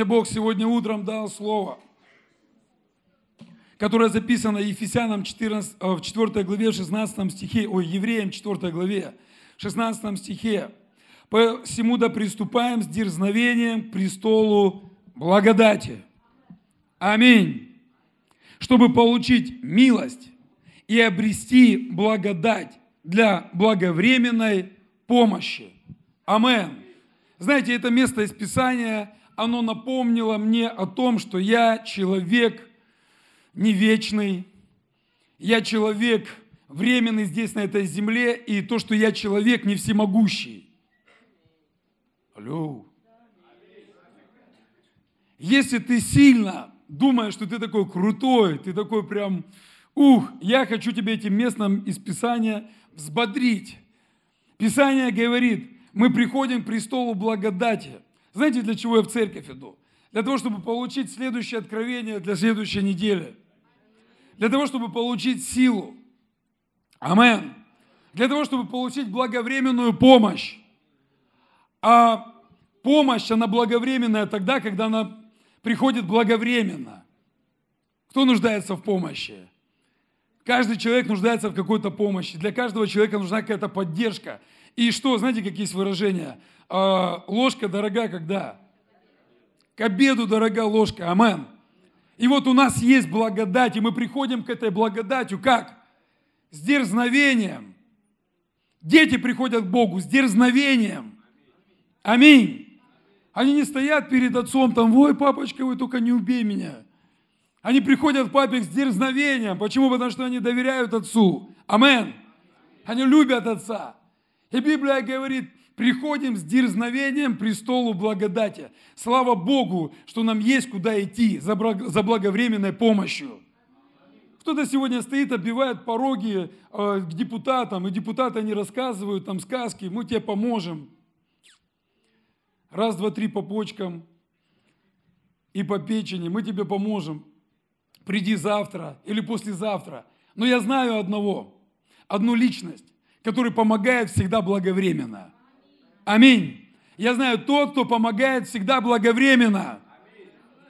Мне Бог сегодня утром дал слово, которое записано Ефесянам 14, э, в 4 главе, в 16 стихе, ой, Евреям 4 главе, в 16 стихе. «Посему да приступаем с дерзновением к престолу благодати». Аминь. Чтобы получить милость и обрести благодать для благовременной помощи. Амен. Знаете, это место из Писания, оно напомнило мне о том, что я человек не вечный, я человек временный здесь, на этой земле, и то, что я человек не всемогущий. Алло. Если ты сильно думаешь, что ты такой крутой, ты такой прям, ух, я хочу тебе этим местом из Писания взбодрить. Писание говорит, мы приходим к престолу благодати. Знаете, для чего я в церковь иду? Для того, чтобы получить следующее откровение для следующей недели. Для того, чтобы получить силу. Амен. Для того, чтобы получить благовременную помощь. А помощь, она благовременная тогда, когда она приходит благовременно. Кто нуждается в помощи? Каждый человек нуждается в какой-то помощи. Для каждого человека нужна какая-то поддержка. И что, знаете, какие есть выражения? А, ложка дорога когда? К обеду дорога ложка. Амен. И вот у нас есть благодать, и мы приходим к этой благодатью как? С дерзновением. Дети приходят к Богу с дерзновением. Аминь. Они не стоят перед отцом там, ой, папочка, вы только не убей меня. Они приходят к папе с дерзновением. Почему? Потому что они доверяют отцу. Амен. Они любят отца. И Библия говорит, приходим с дерзновением престолу благодати. Слава Богу, что нам есть куда идти за благовременной помощью. Кто-то сегодня стоит, оббивает пороги э, к депутатам, и депутаты не рассказывают там сказки, мы тебе поможем. Раз, два, три по почкам и по печени, мы тебе поможем. Приди завтра или послезавтра. Но я знаю одного, одну личность, который помогает всегда благовременно. Аминь. Я знаю тот, кто помогает всегда благовременно.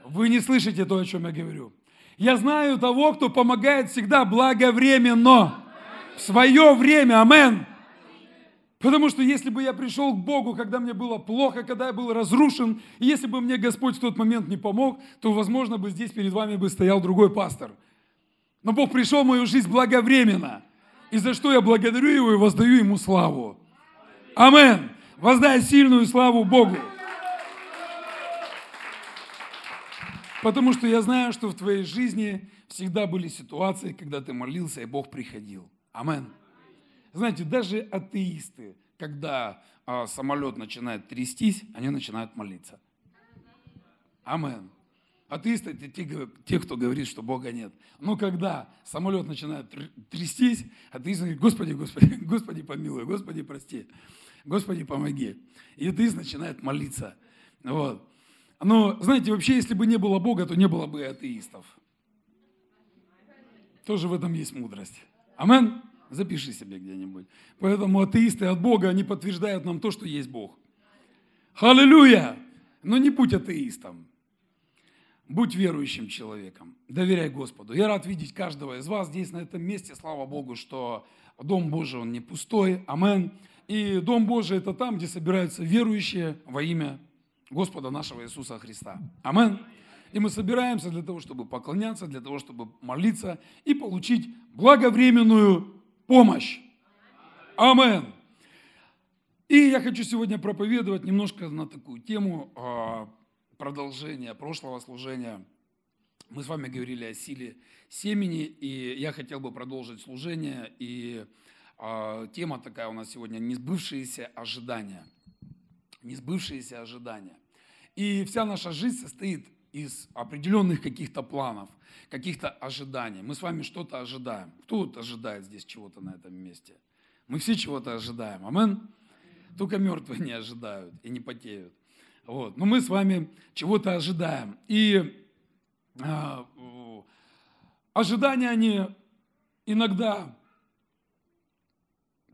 Вы не слышите то, о чем я говорю. Я знаю того, кто помогает всегда благовременно. В свое время. Амен. Потому что если бы я пришел к Богу, когда мне было плохо, когда я был разрушен, и если бы мне Господь в тот момент не помог, то, возможно, бы здесь перед вами бы стоял другой пастор. Но Бог пришел в мою жизнь благовременно. И за что я благодарю Его и воздаю Ему славу. Амен. Воздай сильную славу Богу. Потому что я знаю, что в твоей жизни всегда были ситуации, когда ты молился, и Бог приходил. Амен. Знаете, даже атеисты, когда а, самолет начинает трястись, они начинают молиться. Амен. Атеисты – это те, те, кто говорит, что Бога нет. Но когда самолет начинает трястись, атеист говорит, Господи, Господи, Господи помилуй, Господи прости, Господи помоги. И атеист начинает молиться. Вот. Но, знаете, вообще, если бы не было Бога, то не было бы и атеистов. Тоже в этом есть мудрость. Амен. Запиши себе где-нибудь. Поэтому атеисты от Бога, они подтверждают нам то, что есть Бог. Аллилуйя! Но не будь атеистом. Будь верующим человеком. Доверяй Господу. Я рад видеть каждого из вас здесь, на этом месте. Слава Богу, что Дом Божий, он не пустой. Амен. И Дом Божий – это там, где собираются верующие во имя Господа нашего Иисуса Христа. Амен. И мы собираемся для того, чтобы поклоняться, для того, чтобы молиться и получить благовременную помощь. Амен. И я хочу сегодня проповедовать немножко на такую тему продолжения прошлого служения. Мы с вами говорили о силе семени, и я хотел бы продолжить служение. И э, тема такая у нас сегодня – несбывшиеся ожидания. Несбывшиеся ожидания. И вся наша жизнь состоит из определенных каких-то планов, каких-то ожиданий. Мы с вами что-то ожидаем. Кто вот ожидает здесь чего-то на этом месте? Мы все чего-то ожидаем. Амен? Только мертвые не ожидают и не потеют. Вот. Но мы с вами чего-то ожидаем. И а, ожидания, они иногда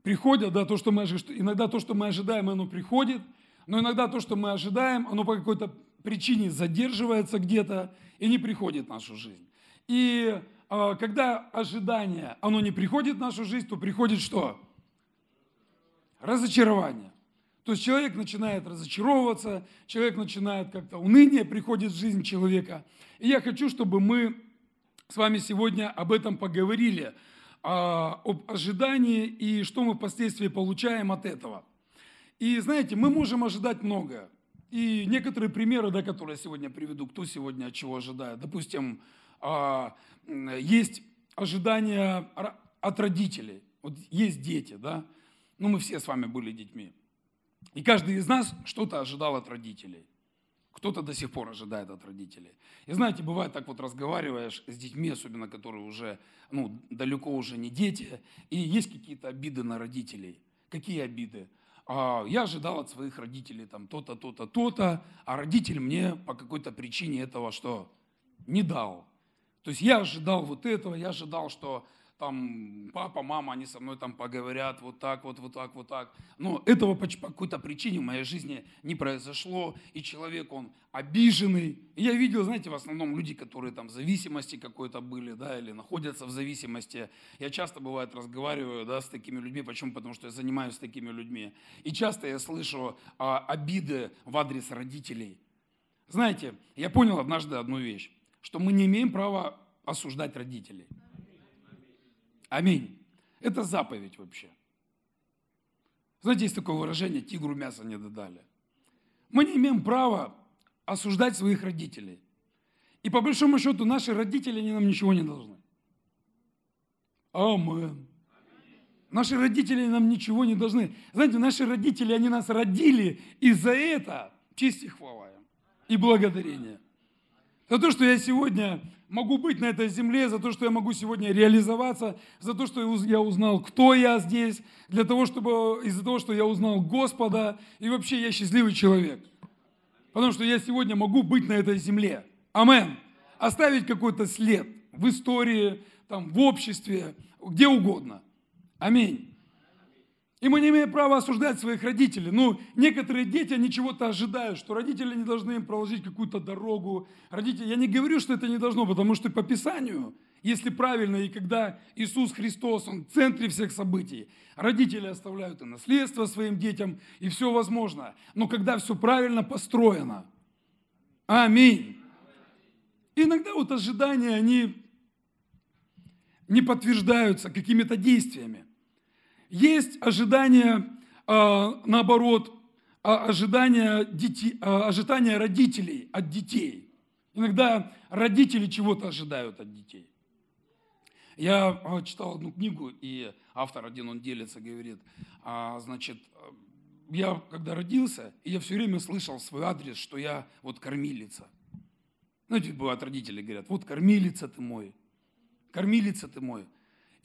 приходят, да, то, что мы, иногда то, что мы ожидаем, оно приходит, но иногда то, что мы ожидаем, оно по какой-то причине задерживается где-то и не приходит в нашу жизнь. И э, когда ожидание, оно не приходит в нашу жизнь, то приходит что? Разочарование. То есть человек начинает разочаровываться, человек начинает как-то уныние приходит в жизнь человека. И я хочу, чтобы мы с вами сегодня об этом поговорили, а, об ожидании и что мы впоследствии получаем от этого. И знаете, мы можем ожидать многое. И некоторые примеры, да, которые я сегодня приведу, кто сегодня от чего ожидает. Допустим, а, есть ожидания от родителей. Вот есть дети, да. Ну, мы все с вами были детьми. И каждый из нас что-то ожидал от родителей. Кто-то до сих пор ожидает от родителей. И знаете, бывает так вот разговариваешь с детьми, особенно которые уже, ну, далеко уже не дети, и есть какие-то обиды на родителей. Какие обиды? А, я ожидал от своих родителей там то-то, то-то, то-то, а родитель мне по какой-то причине этого что? Не дал. То есть я ожидал вот этого, я ожидал, что там папа, мама, они со мной там поговорят вот так, вот, вот так, вот так. Но этого по какой-то причине в моей жизни не произошло, и человек, он обиженный. И я видел, знаете, в основном люди, которые там в зависимости какой-то были, да, или находятся в зависимости. Я часто, бывает, разговариваю, да, с такими людьми. Почему? Потому что я занимаюсь такими людьми. И часто я слышу а, обиды в адрес родителей. Знаете, я понял однажды одну вещь, что мы не имеем права осуждать родителей. Аминь. Это заповедь вообще. Знаете, есть такое выражение, тигру мяса не додали. Мы не имеем права осуждать своих родителей. И по большому счету наши родители, они нам ничего не должны. Амен. Наши родители нам ничего не должны. Знаете, наши родители, они нас родили, и за это честь и хвала им. И благодарение. За то, что я сегодня могу быть на этой земле, за то, что я могу сегодня реализоваться, за то, что я узнал, кто я здесь, для того, чтобы, из-за того, что я узнал Господа, и вообще я счастливый человек. Потому что я сегодня могу быть на этой земле. Амен. Оставить какой-то след в истории, там, в обществе, где угодно. Аминь. И мы не имеем права осуждать своих родителей. Ну, некоторые дети, они чего-то ожидают, что родители не должны им проложить какую-то дорогу. Родители, я не говорю, что это не должно, потому что по Писанию, если правильно, и когда Иисус Христос, Он в центре всех событий, родители оставляют и наследство своим детям, и все возможно. Но когда все правильно построено. Аминь. Иногда вот ожидания, они не подтверждаются какими-то действиями. Есть ожидание, а, наоборот, а, ожидания, детей, а, ожидания родителей от детей. Иногда родители чего-то ожидают от детей. Я читал одну книгу, и автор один, он делится, говорит, значит, я когда родился, я все время слышал свой адрес, что я вот кормилица. Знаете, бывают родители говорят, вот кормилица ты мой, кормилица ты мой.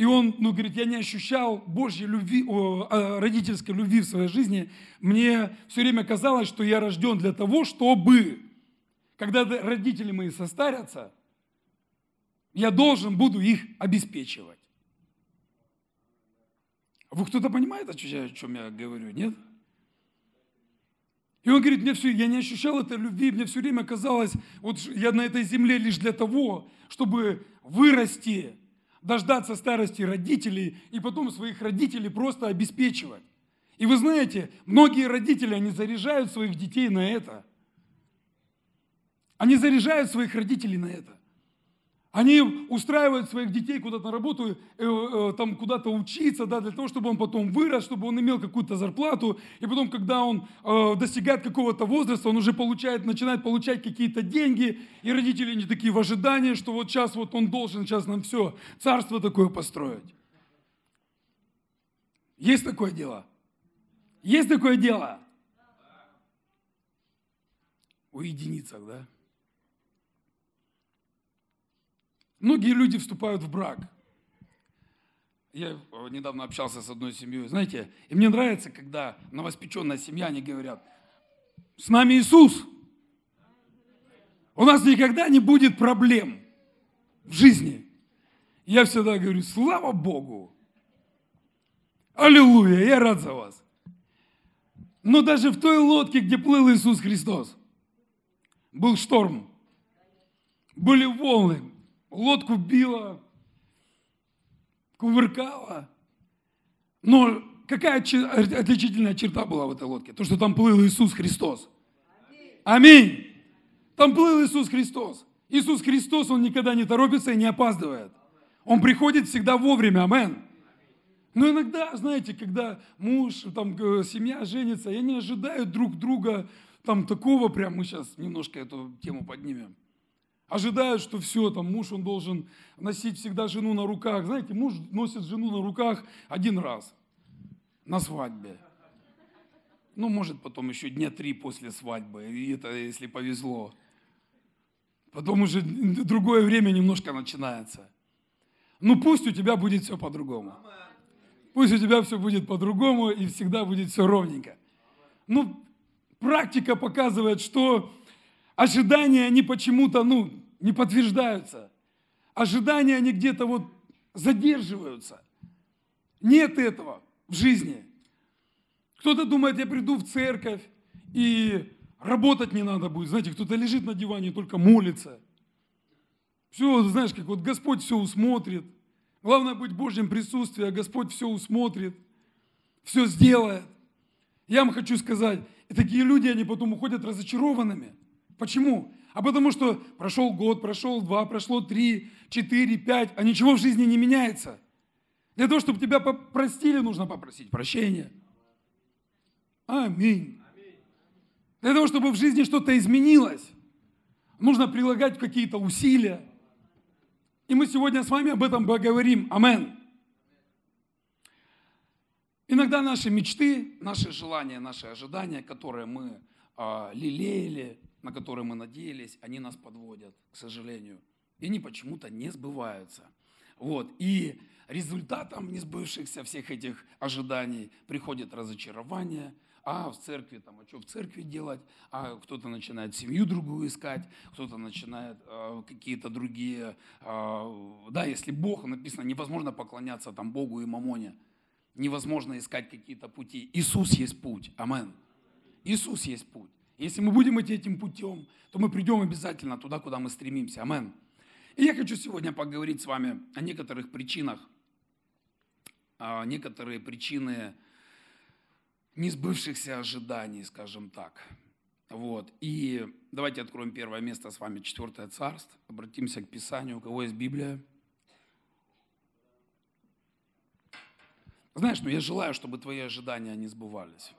И он, ну, говорит, я не ощущал Божьей любви, о, родительской любви в своей жизни. Мне все время казалось, что я рожден для того, чтобы, когда родители мои состарятся, я должен буду их обеспечивать. Вы кто-то понимает, о чем я говорю, нет? И он говорит, мне все, я не ощущал этой любви, мне все время казалось, вот я на этой земле лишь для того, чтобы вырасти, дождаться старости родителей и потом своих родителей просто обеспечивать. И вы знаете, многие родители, они заряжают своих детей на это. Они заряжают своих родителей на это. Они устраивают своих детей куда-то на работу, э, э, там куда-то учиться, да, для того, чтобы он потом вырос, чтобы он имел какую-то зарплату. И потом, когда он э, достигает какого-то возраста, он уже получает, начинает получать какие-то деньги. И родители не такие в ожидании, что вот сейчас вот он должен сейчас нам все, царство такое построить. Есть такое дело? Есть такое дело? У единицах, да? Многие люди вступают в брак. Я э, недавно общался с одной семьей, знаете, и мне нравится, когда новоспеченная семья, они говорят, с нами Иисус. У нас никогда не будет проблем в жизни. Я всегда говорю, слава Богу. Аллилуйя, я рад за вас. Но даже в той лодке, где плыл Иисус Христос, Был шторм. Были волны. Лодку било, кувыркало. Но какая отличительная черта была в этой лодке? То, что там плыл Иисус Христос. Аминь. Там плыл Иисус Христос. Иисус Христос, Он никогда не торопится и не опаздывает. Он приходит всегда вовремя. Аминь. Но иногда, знаете, когда муж, там, семья женится, и они ожидают друг друга там такого прям, мы сейчас немножко эту тему поднимем. Ожидают, что все, там муж, он должен носить всегда жену на руках. Знаете, муж носит жену на руках один раз на свадьбе. Ну, может, потом еще дня три после свадьбы, и это, если повезло. Потом уже другое время немножко начинается. Ну, пусть у тебя будет все по-другому. Пусть у тебя все будет по-другому и всегда будет все ровненько. Ну, практика показывает, что ожидания, они почему-то, ну, не подтверждаются. Ожидания, они где-то вот задерживаются. Нет этого в жизни. Кто-то думает, я приду в церковь и работать не надо будет. Знаете, кто-то лежит на диване только молится. Все, знаешь, как вот Господь все усмотрит. Главное быть в Божьем присутствии, а Господь все усмотрит, все сделает. Я вам хочу сказать, и такие люди, они потом уходят разочарованными. Почему? А потому что прошел год, прошел два, прошло три, четыре, пять, а ничего в жизни не меняется. Для того, чтобы тебя простили, нужно попросить прощения. Аминь. Для того, чтобы в жизни что-то изменилось, нужно прилагать какие-то усилия. И мы сегодня с вами об этом поговорим. Амен. Иногда наши мечты, наши желания, наши ожидания, которые мы э, лелеяли, на которые мы надеялись, они нас подводят, к сожалению. И они почему-то не сбываются. Вот. И результатом несбывшихся всех этих ожиданий приходит разочарование, а в церкви, там, а что в церкви делать, а кто-то начинает семью другую искать, кто-то начинает э, какие-то другие, э, да, если Бог, написано, невозможно поклоняться там Богу и Мамоне, невозможно искать какие-то пути. Иисус есть путь. Амен. Иисус есть путь. Если мы будем идти этим путем, то мы придем обязательно туда, куда мы стремимся. Амен. И я хочу сегодня поговорить с вами о некоторых причинах, некоторые причины несбывшихся ожиданий, скажем так. Вот. И давайте откроем первое место с вами, четвертое царство. Обратимся к Писанию. У кого есть Библия? Знаешь, ну я желаю, чтобы твои ожидания не сбывались.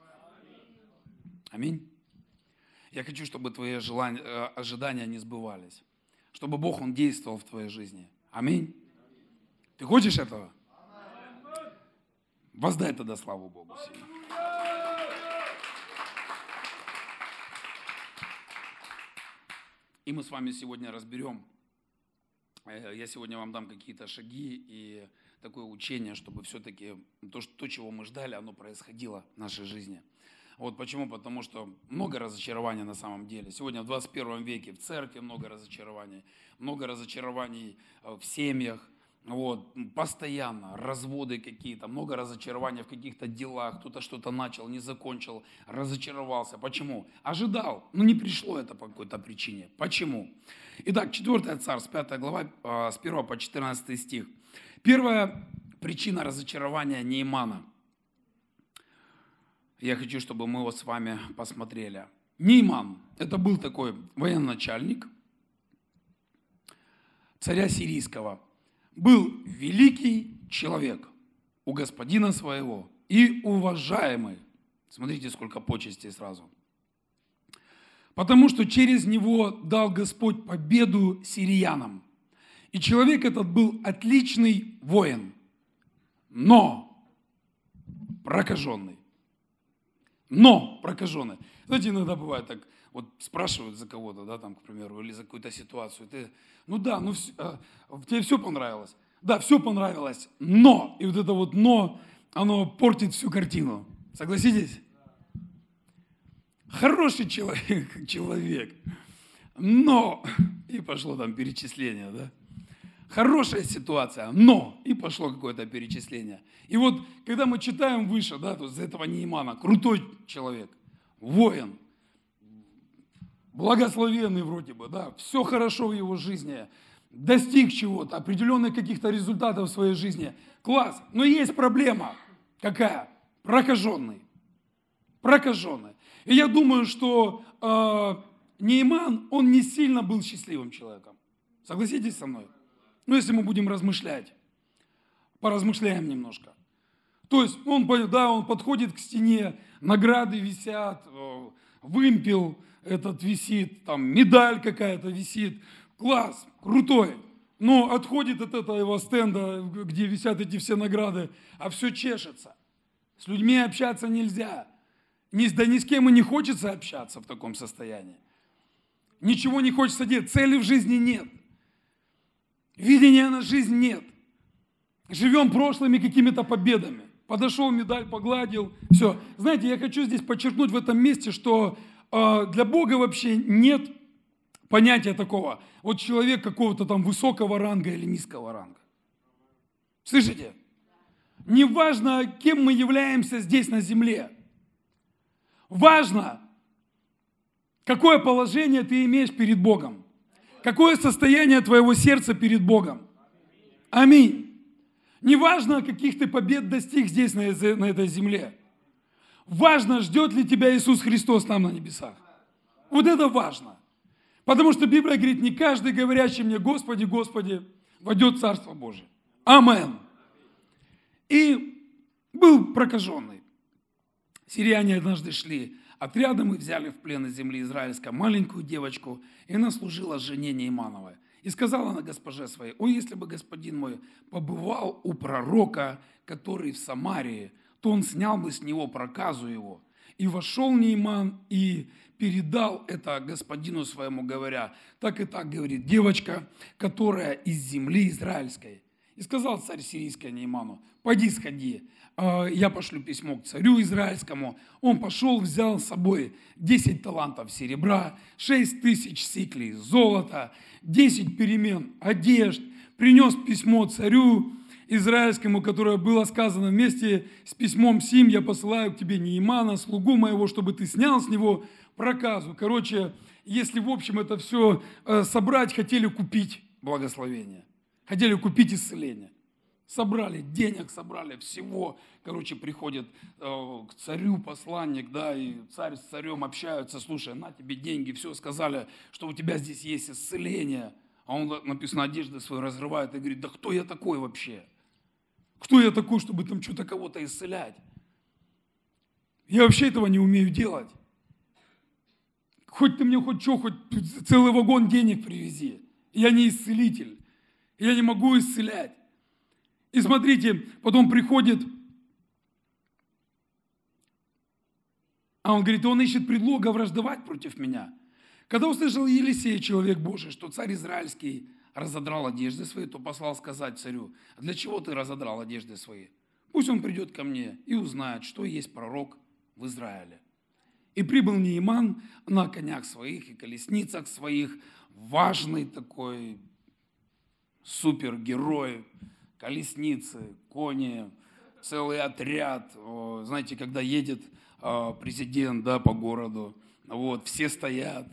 Аминь. Я хочу, чтобы твои желания, э, ожидания не сбывались. Чтобы Бог, Он действовал в твоей жизни. Аминь. Ты хочешь этого? Воздай тогда славу Богу сильно. И мы с вами сегодня разберем, э, я сегодня вам дам какие-то шаги и такое учение, чтобы все-таки то, то, чего мы ждали, оно происходило в нашей жизни. Вот почему? Потому что много разочарований на самом деле. Сегодня в 21 веке в церкви много разочарований, много разочарований э, в семьях, вот, постоянно разводы какие-то, много разочарований в каких-то делах, кто-то что-то начал, не закончил, разочаровался. Почему? Ожидал, но не пришло это по какой-то причине. Почему? Итак, 4 Царств, 5 глава, э, с 1 по 14 стих. Первая причина разочарования Неймана. Я хочу, чтобы мы его с вами посмотрели. Нейман, это был такой военачальник царя сирийского. Был великий человек у господина своего и уважаемый. Смотрите, сколько почестей сразу. Потому что через него дал Господь победу сириянам. И человек этот был отличный воин, но прокаженный. Но прокаженный. Знаете, иногда бывает так, вот спрашивают за кого-то, да, там, к примеру, или за какую-то ситуацию. Ты, ну да, ну а, тебе все понравилось. Да, все понравилось, но, и вот это вот но, оно портит всю картину. Согласитесь? Хороший человек, человек, но, и пошло там перечисление, да? Хорошая ситуация, но, и пошло какое-то перечисление. И вот, когда мы читаем выше, да, то за этого Неймана, крутой человек, воин, благословенный вроде бы, да, все хорошо в его жизни, достиг чего-то, определенных каких-то результатов в своей жизни. Класс. Но есть проблема. Какая? Прокаженный. Прокаженный. И я думаю, что э, Нейман, он не сильно был счастливым человеком. Согласитесь со мной? Ну, если мы будем размышлять, поразмышляем немножко. То есть он, да, он подходит к стене, награды висят, э, вымпел этот висит, там медаль какая-то висит, класс, крутой. Но отходит от этого стенда, где висят эти все награды, а все чешется. С людьми общаться нельзя. Да ни с кем и не хочется общаться в таком состоянии. Ничего не хочется делать, цели в жизни нет. Видения на жизнь нет. Живем прошлыми какими-то победами. Подошел, медаль погладил, все. Знаете, я хочу здесь подчеркнуть в этом месте, что э, для Бога вообще нет понятия такого, вот человек какого-то там высокого ранга или низкого ранга. Слышите? Неважно, кем мы являемся здесь на земле. Важно, какое положение ты имеешь перед Богом. Какое состояние твоего сердца перед Богом. Аминь. Неважно, каких ты побед достиг здесь, на этой земле. Важно, ждет ли тебя Иисус Христос там на небесах. Вот это важно. Потому что Библия говорит, не каждый, говорящий мне, Господи, Господи, войдет в Царство Божие. Амен. И был прокаженный. Сирияне однажды шли отрядом и взяли в плен из земли израильской маленькую девочку, и она служила жене Неймановой. И сказала она госпоже своей, о, если бы господин мой побывал у пророка, который в Самарии, то он снял бы с него проказу его. И вошел Нейман и передал это господину своему, говоря, так и так говорит девочка, которая из земли израильской. И сказал царь сирийский Нейману, пойди сходи, а, я пошлю письмо к царю израильскому. Он пошел, взял с собой 10 талантов серебра, 6 тысяч сиклей золота, 10 перемен одежд, принес письмо царю израильскому, которое было сказано вместе с письмом Сим, я посылаю к тебе Неимана, слугу моего, чтобы ты снял с него проказу. Короче, если в общем это все э, собрать, хотели купить благословение, хотели купить исцеление. Собрали денег, собрали всего. Короче, приходит э, к царю посланник, да, и царь с царем общаются. Слушай, на тебе деньги, все сказали, что у тебя здесь есть исцеление. А он, написано, одежды свои разрывает и говорит, да кто я такой вообще? Кто я такой, чтобы там что-то кого-то исцелять? Я вообще этого не умею делать. Хоть ты мне хоть что, хоть целый вагон денег привези. Я не исцелитель. Я не могу исцелять. И смотрите, потом приходит, а он говорит, он ищет предлога враждовать против меня. Когда услышал Елисей, человек Божий, что царь израильский разодрал одежды свои, то послал сказать царю, для чего ты разодрал одежды свои? Пусть он придет ко мне и узнает, что есть пророк в Израиле. И прибыл Нейман на конях своих и колесницах своих, важный такой супергерой, колесницы, кони, целый отряд. Знаете, когда едет а, президент да, по городу, вот, все стоят,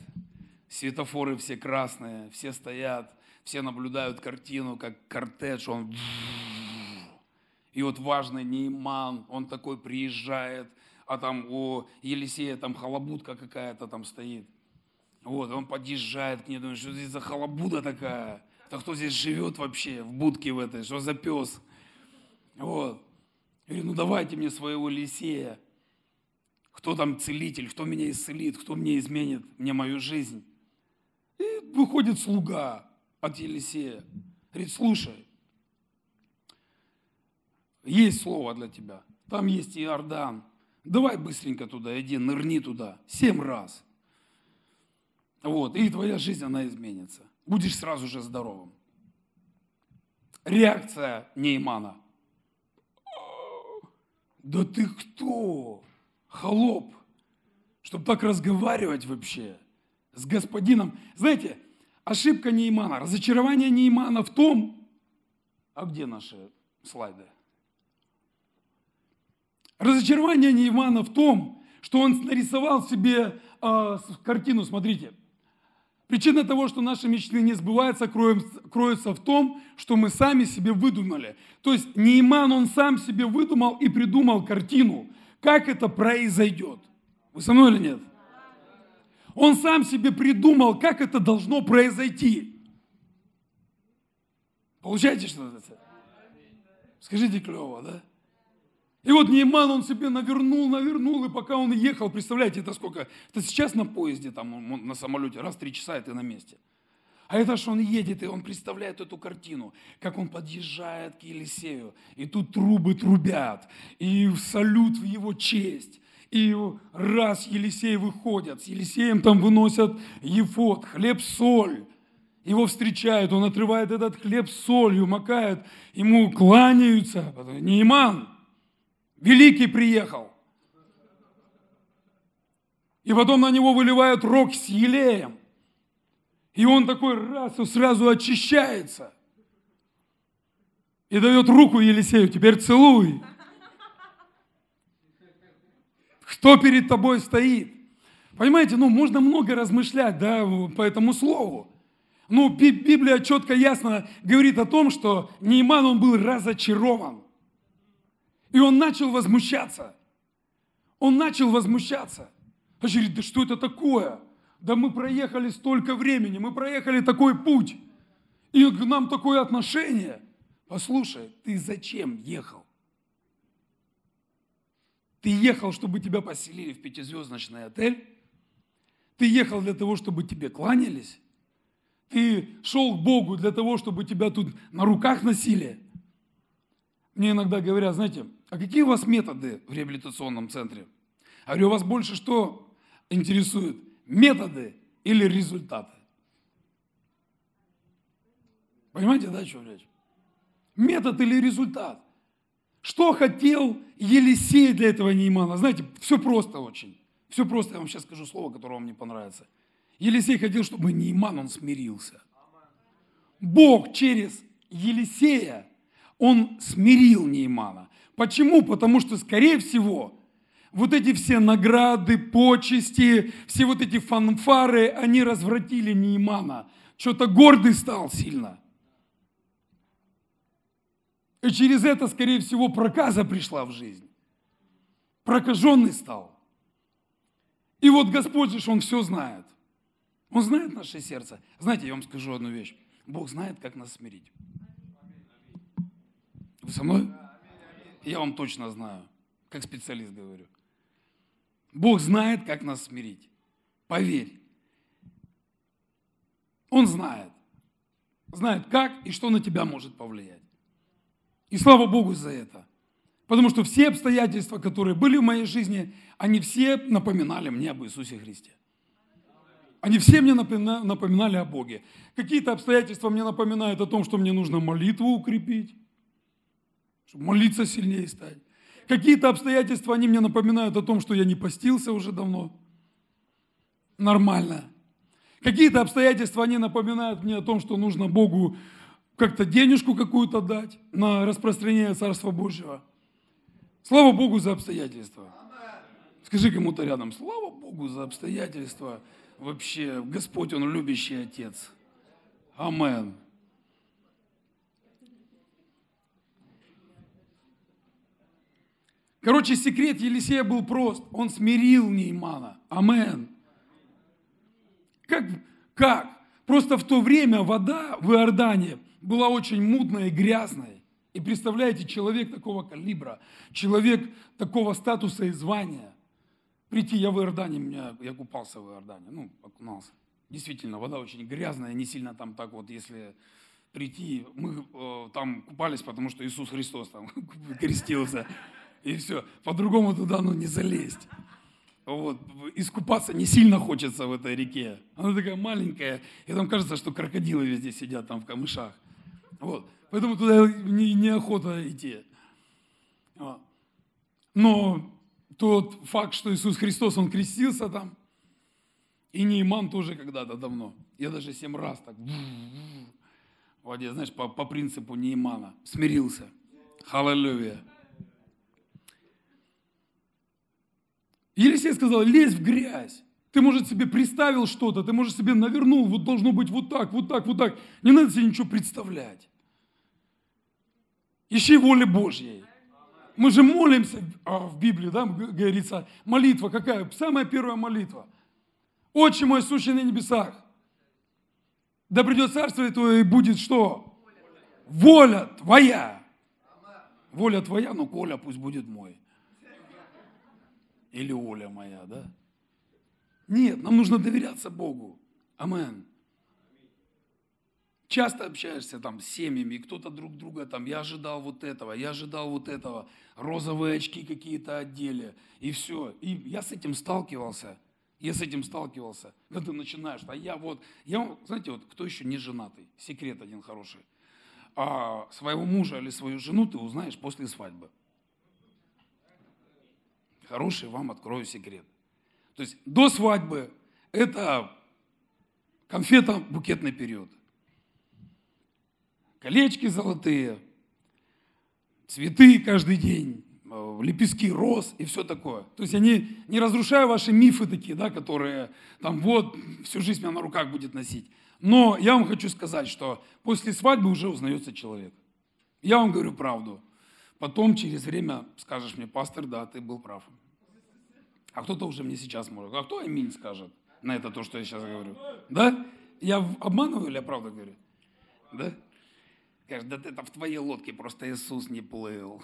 светофоры все красные, все стоят, все наблюдают картину, как кортеж, он... И вот важный Нейман, он такой приезжает, а там у Елисея там халабудка какая-то там стоит. Вот, он подъезжает к ней, думает, что здесь за халабуда такая? Да кто здесь живет вообще в будке в этой? Что за пес? Вот. Я говорю, ну давайте мне своего Елисея. Кто там целитель, кто меня исцелит, кто мне изменит мне мою жизнь. И выходит слуга от Елисея. Говорит, слушай, есть слово для тебя. Там есть Иордан. Давай быстренько туда иди, нырни туда. Семь раз. Вот, и твоя жизнь, она изменится. Будешь сразу же здоровым. Реакция Неймана. Да ты кто? Холоп. Чтобы так разговаривать вообще с господином. Знаете, ошибка Неймана, разочарование Неймана в том, а где наши слайды? Разочарование Неймана в том, что он нарисовал себе э, картину, смотрите, Причина того, что наши мечты не сбываются, кроется в том, что мы сами себе выдумали. То есть Нейман, он сам себе выдумал и придумал картину, как это произойдет. Вы со мной или нет? Он сам себе придумал, как это должно произойти. Получаете что-то? Скажите клево, да? И вот Нейман, он себе навернул, навернул, и пока он ехал, представляете, это сколько? Это сейчас на поезде, там, на самолете, раз три часа, и ты на месте. А это что он едет, и он представляет эту картину, как он подъезжает к Елисею, и тут трубы трубят, и салют в его честь. И раз Елисей выходит, с Елисеем там выносят ефот, хлеб, соль. Его встречают, он отрывает этот хлеб с солью, макает, ему кланяются. Нейман, Великий приехал. И потом на него выливают рог с елеем. И он такой раз и сразу очищается. И дает руку Елисею, теперь целуй. Кто перед тобой стоит? Понимаете, ну можно много размышлять да, по этому слову. Ну, Библия четко, ясно говорит о том, что Нейман, он был разочарован. И он начал возмущаться. Он начал возмущаться. А говорит, да что это такое? Да мы проехали столько времени, мы проехали такой путь. И к нам такое отношение. Послушай, ты зачем ехал? Ты ехал, чтобы тебя поселили в пятизвездочный отель? Ты ехал для того, чтобы тебе кланялись? Ты шел к Богу для того, чтобы тебя тут на руках носили? Мне иногда говорят, знаете, а какие у вас методы в реабилитационном центре? А говорю, вас больше что интересует? Методы или результаты? Понимаете, да, что речь? Метод или результат? Что хотел Елисей для этого Неймана? Знаете, все просто очень. Все просто, я вам сейчас скажу слово, которое вам не понравится. Елисей хотел, чтобы Нейман, он смирился. Бог через Елисея, он смирил Неймана. Почему? Потому что, скорее всего, вот эти все награды, почести, все вот эти фанфары, они развратили Неймана. Что-то гордый стал сильно. И через это, скорее всего, проказа пришла в жизнь. Прокаженный стал. И вот Господь же, Он все знает. Он знает наше сердце. Знаете, я вам скажу одну вещь. Бог знает, как нас смирить. Вы со мной? Я вам точно знаю, как специалист говорю. Бог знает, как нас смирить. Поверь. Он знает. Знает, как и что на тебя может повлиять. И слава Богу за это. Потому что все обстоятельства, которые были в моей жизни, они все напоминали мне об Иисусе Христе. Они все мне напоминали о Боге. Какие-то обстоятельства мне напоминают о том, что мне нужно молитву укрепить чтобы молиться сильнее стать. Какие-то обстоятельства, они мне напоминают о том, что я не постился уже давно. Нормально. Какие-то обстоятельства, они напоминают мне о том, что нужно Богу как-то денежку какую-то дать на распространение Царства Божьего. Слава Богу за обстоятельства. Скажи кому-то рядом, слава Богу за обстоятельства. Вообще, Господь, Он любящий Отец. Амен. Короче, секрет Елисея был прост. Он смирил Неймана. Амен. Как? Как? Просто в то время вода в Иордане была очень мутной и грязной. И представляете, человек такого калибра, человек такого статуса и звания. Прийти, я в Иордане, меня, я купался в Иордане, ну, окунался. Действительно, вода очень грязная, не сильно там так вот, если прийти, мы э, там купались, потому что Иисус Христос там крестился и все. По-другому туда ну, не залезть. Вот. Искупаться не сильно хочется в этой реке. Она такая маленькая, и там кажется, что крокодилы везде сидят там в камышах. Вот. Поэтому туда не, неохота идти. Вот. Но тот факт, что Иисус Христос, Он крестился там, и Нейман тоже когда-то давно. Я даже семь раз так в воде, знаешь, по, по принципу Неймана смирился. Халалюя. Елисей сказал, лезь в грязь. Ты, может, себе представил что-то, ты, может, себе навернул, вот должно быть вот так, вот так, вот так. Не надо себе ничего представлять. Ищи воли Божьей. Мы же молимся а в Библии, да, говорится, молитва какая? Самая первая молитва. Отче мой, сущий на небесах, да придет царство Твое и будет что? Воля Твоя. Воля Твоя, но Коля пусть будет мой. Или Оля моя, да? Нет, нам нужно доверяться Богу. Амен. Часто общаешься там с семьями, кто-то друг друга там, я ожидал вот этого, я ожидал вот этого, розовые очки какие-то одели, и все. И я с этим сталкивался, я с этим сталкивался. Когда ты начинаешь, а я вот, я, знаете, вот кто еще не женатый, секрет один хороший. А своего мужа или свою жену ты узнаешь после свадьбы. Хороший вам открою секрет. То есть до свадьбы это конфета-букетный период. Колечки золотые, цветы каждый день, э, лепестки роз и все такое. То есть они не разрушаю ваши мифы такие, да, которые там вот всю жизнь меня на руках будет носить. Но я вам хочу сказать, что после свадьбы уже узнается человек. Я вам говорю правду. Потом через время скажешь мне, пастор, да, ты был прав. А кто-то уже мне сейчас может. А кто аминь скажет на это то, что я сейчас говорю? Да? Я обманываю или я правду говорю? Да? Скажет, да это в твоей лодке просто Иисус не плыл.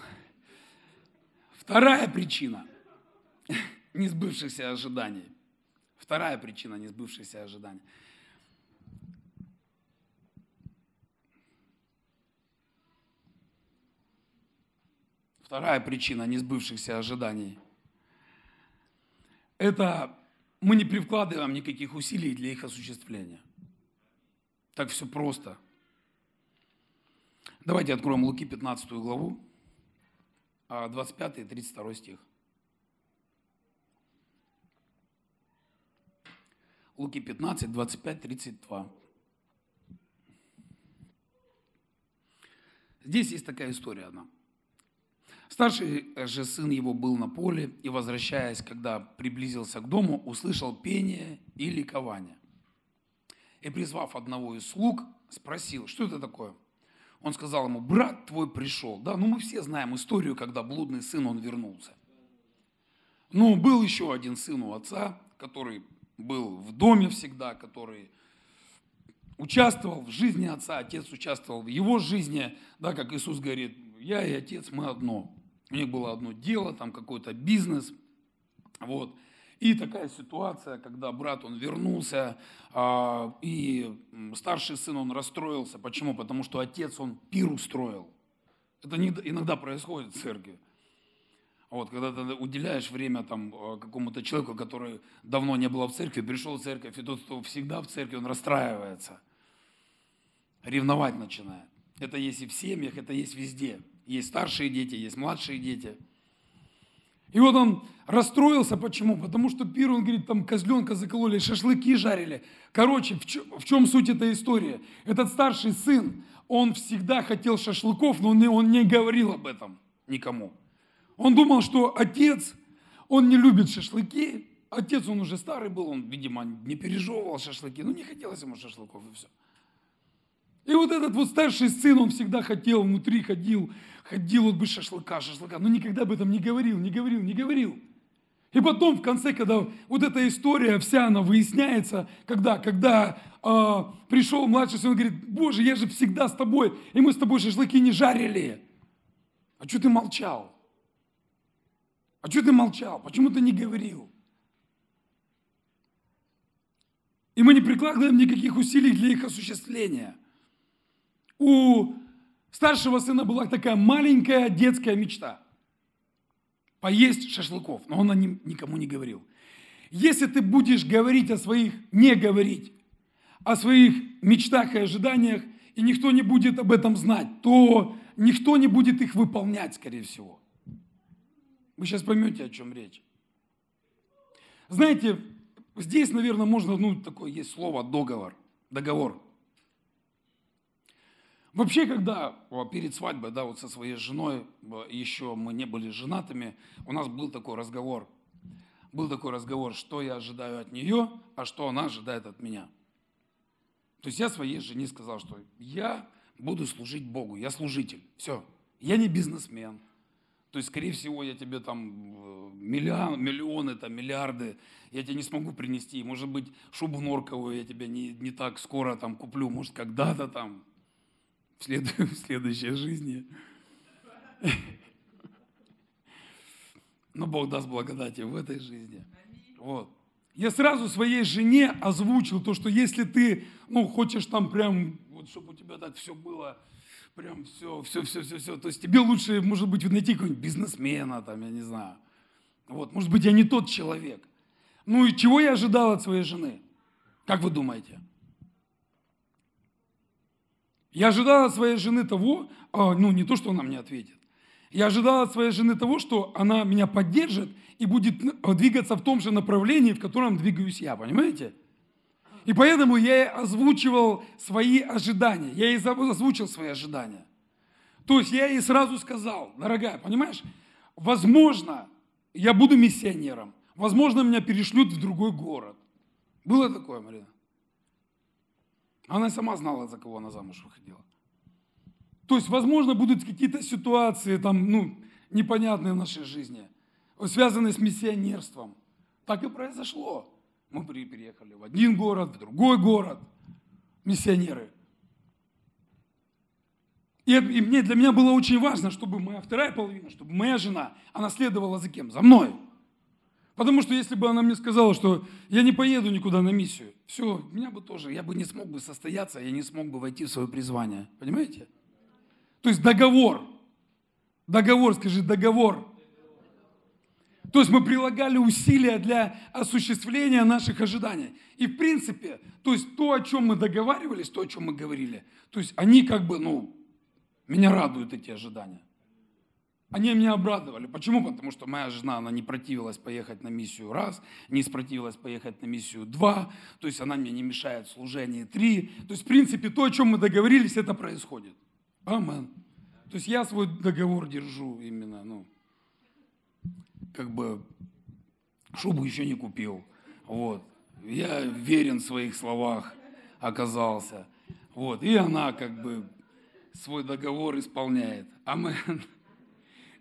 Вторая причина несбывшихся ожиданий. Вторая причина несбывшихся ожиданий. Вторая причина несбывшихся ожиданий – это мы не прикладываем никаких усилий для их осуществления. Так все просто. Давайте откроем Луки 15 главу, 25 и 32 стих. Луки 15, 25, 32. Здесь есть такая история одна. Старший же сын его был на поле и, возвращаясь, когда приблизился к дому, услышал пение и ликование. И, призвав одного из слуг, спросил, что это такое? Он сказал ему, брат твой пришел. Да, ну мы все знаем историю, когда блудный сын, он вернулся. Но был еще один сын у отца, который был в доме всегда, который участвовал в жизни отца, отец участвовал в его жизни, да, как Иисус говорит, я и отец, мы одно. У них было одно дело, там какой-то бизнес. Вот. И такая ситуация, когда брат, он вернулся, а, и старший сын, он расстроился. Почему? Потому что отец, он пир устроил. Это иногда происходит в церкви. Вот, когда ты уделяешь время там, а, какому-то человеку, который давно не был в церкви, пришел в церковь, и тот, кто всегда в церкви, он расстраивается, ревновать начинает. Это есть и в семьях, это есть везде. Есть старшие дети, есть младшие дети. И вот он расстроился, почему? Потому что пир, он говорит, там козленка закололи, шашлыки жарили. Короче, в чем, в чем суть этой истории? Этот старший сын, он всегда хотел шашлыков, но он не, он не говорил об этом никому. Он думал, что отец, он не любит шашлыки. Отец, он уже старый был, он, видимо, не пережевывал шашлыки. Ну, не хотелось ему шашлыков и все. И вот этот вот старший сын, он всегда хотел, внутри ходил, ходил вот бы шашлыка, шашлыка, но никогда об этом не говорил, не говорил, не говорил. И потом, в конце, когда вот эта история вся, она выясняется, когда, когда э, пришел младший сын, он говорит, Боже, я же всегда с тобой, и мы с тобой шашлыки не жарили. А что ты молчал? А что ты молчал? Почему ты не говорил? И мы не прикладываем никаких усилий для их осуществления – у старшего сына была такая маленькая детская мечта. Поесть шашлыков, но он о нем никому не говорил. Если ты будешь говорить о своих, не говорить, о своих мечтах и ожиданиях, и никто не будет об этом знать, то никто не будет их выполнять, скорее всего. Вы сейчас поймете, о чем речь. Знаете, здесь, наверное, можно, ну, такое есть слово договор, договор. Вообще, когда перед свадьбой, да, вот со своей женой, еще мы не были женатыми, у нас был такой разговор. был такой разговор, что я ожидаю от нее, а что она ожидает от меня. То есть я своей жене сказал, что я буду служить Богу, я служитель, все. Я не бизнесмен. То есть, скорее всего, я тебе там э, миллион, миллионы, там, миллиарды, я тебе не смогу принести. Может быть, шубу норковую я тебе не, не так скоро там куплю, может, когда-то там, в, след, в следующей жизни. Но Бог даст благодати в этой жизни. Вот. Я сразу своей жене озвучил то, что если ты, ну, хочешь там прям, вот чтобы у тебя так все было, прям все, все, все, все, все, то есть тебе лучше, может быть, найти какого-нибудь бизнесмена, там, я не знаю. Вот, может быть, я не тот человек. Ну и чего я ожидал от своей жены? Как вы думаете? Я ожидал от своей жены того, а, ну не то, что она мне ответит. Я ожидал от своей жены того, что она меня поддержит и будет двигаться в том же направлении, в котором двигаюсь я, понимаете? И поэтому я ей озвучивал свои ожидания. Я ей озвучил свои ожидания. То есть я ей сразу сказал, дорогая, понимаешь, возможно, я буду миссионером, возможно, меня перешлют в другой город. Было такое, Марина? Она сама знала, за кого она замуж выходила. То есть, возможно, будут какие-то ситуации, там, ну, непонятные в нашей жизни, связанные с миссионерством. Так и произошло. Мы переехали в один город, в другой город, миссионеры. И, и мне, для меня было очень важно, чтобы моя вторая половина, чтобы моя жена, она следовала за кем? За мной. Потому что если бы она мне сказала, что я не поеду никуда на миссию, все, меня бы тоже, я бы не смог бы состояться, я не смог бы войти в свое призвание. Понимаете? То есть договор. Договор, скажи, договор. То есть мы прилагали усилия для осуществления наших ожиданий. И в принципе, то есть то, о чем мы договаривались, то, о чем мы говорили, то есть они как бы, ну, меня радуют эти ожидания. Они меня обрадовали. Почему? Потому что моя жена, она не противилась поехать на миссию раз, не спротивилась поехать на миссию два, то есть она мне не мешает в служении три. То есть, в принципе, то, о чем мы договорились, это происходит. Амен. То есть я свой договор держу именно, ну, как бы шубу еще не купил. Вот. Я верен в своих словах оказался. Вот. И она как бы свой договор исполняет. Амен.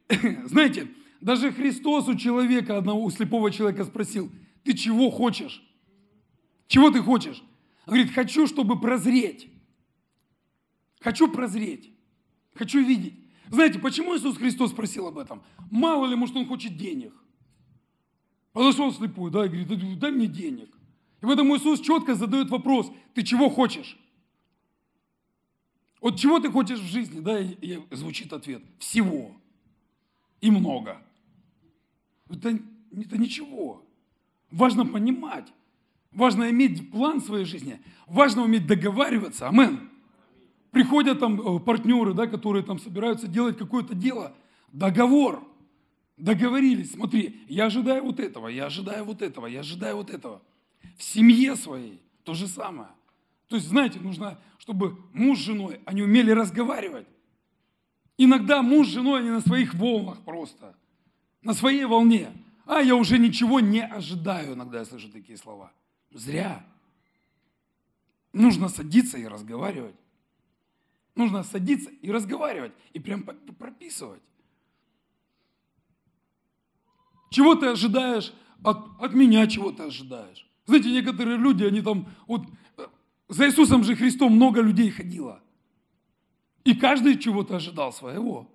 Знаете, даже Христос у человека, одного, у слепого человека спросил, ты чего хочешь? Чего ты хочешь? Он говорит, хочу, чтобы прозреть. Хочу прозреть. Хочу видеть. Знаете, почему Иисус Христос спросил об этом? Мало ли, может, он хочет денег. Подошел слепой, да, и говорит, дай мне денег. И поэтому Иисус четко задает вопрос, ты чего хочешь? Вот чего ты хочешь в жизни? Да, и звучит ответ, всего. И много. Это, это ничего. Важно понимать. Важно иметь план своей жизни. Важно уметь договариваться. Амен приходят там э, партнеры, да, которые там собираются делать какое-то дело, договор, договорились, смотри, я ожидаю вот этого, я ожидаю вот этого, я ожидаю вот этого. В семье своей то же самое. То есть, знаете, нужно, чтобы муж с женой, они умели разговаривать. Иногда муж с женой, они на своих волнах просто, на своей волне. А я уже ничего не ожидаю, иногда я слышу такие слова. Зря. Нужно садиться и разговаривать. Нужно садиться и разговаривать, и прям прописывать. Чего ты ожидаешь от, от меня, чего ты ожидаешь? Знаете, некоторые люди, они там, вот э, за Иисусом же Христом много людей ходило. И каждый чего-то ожидал своего.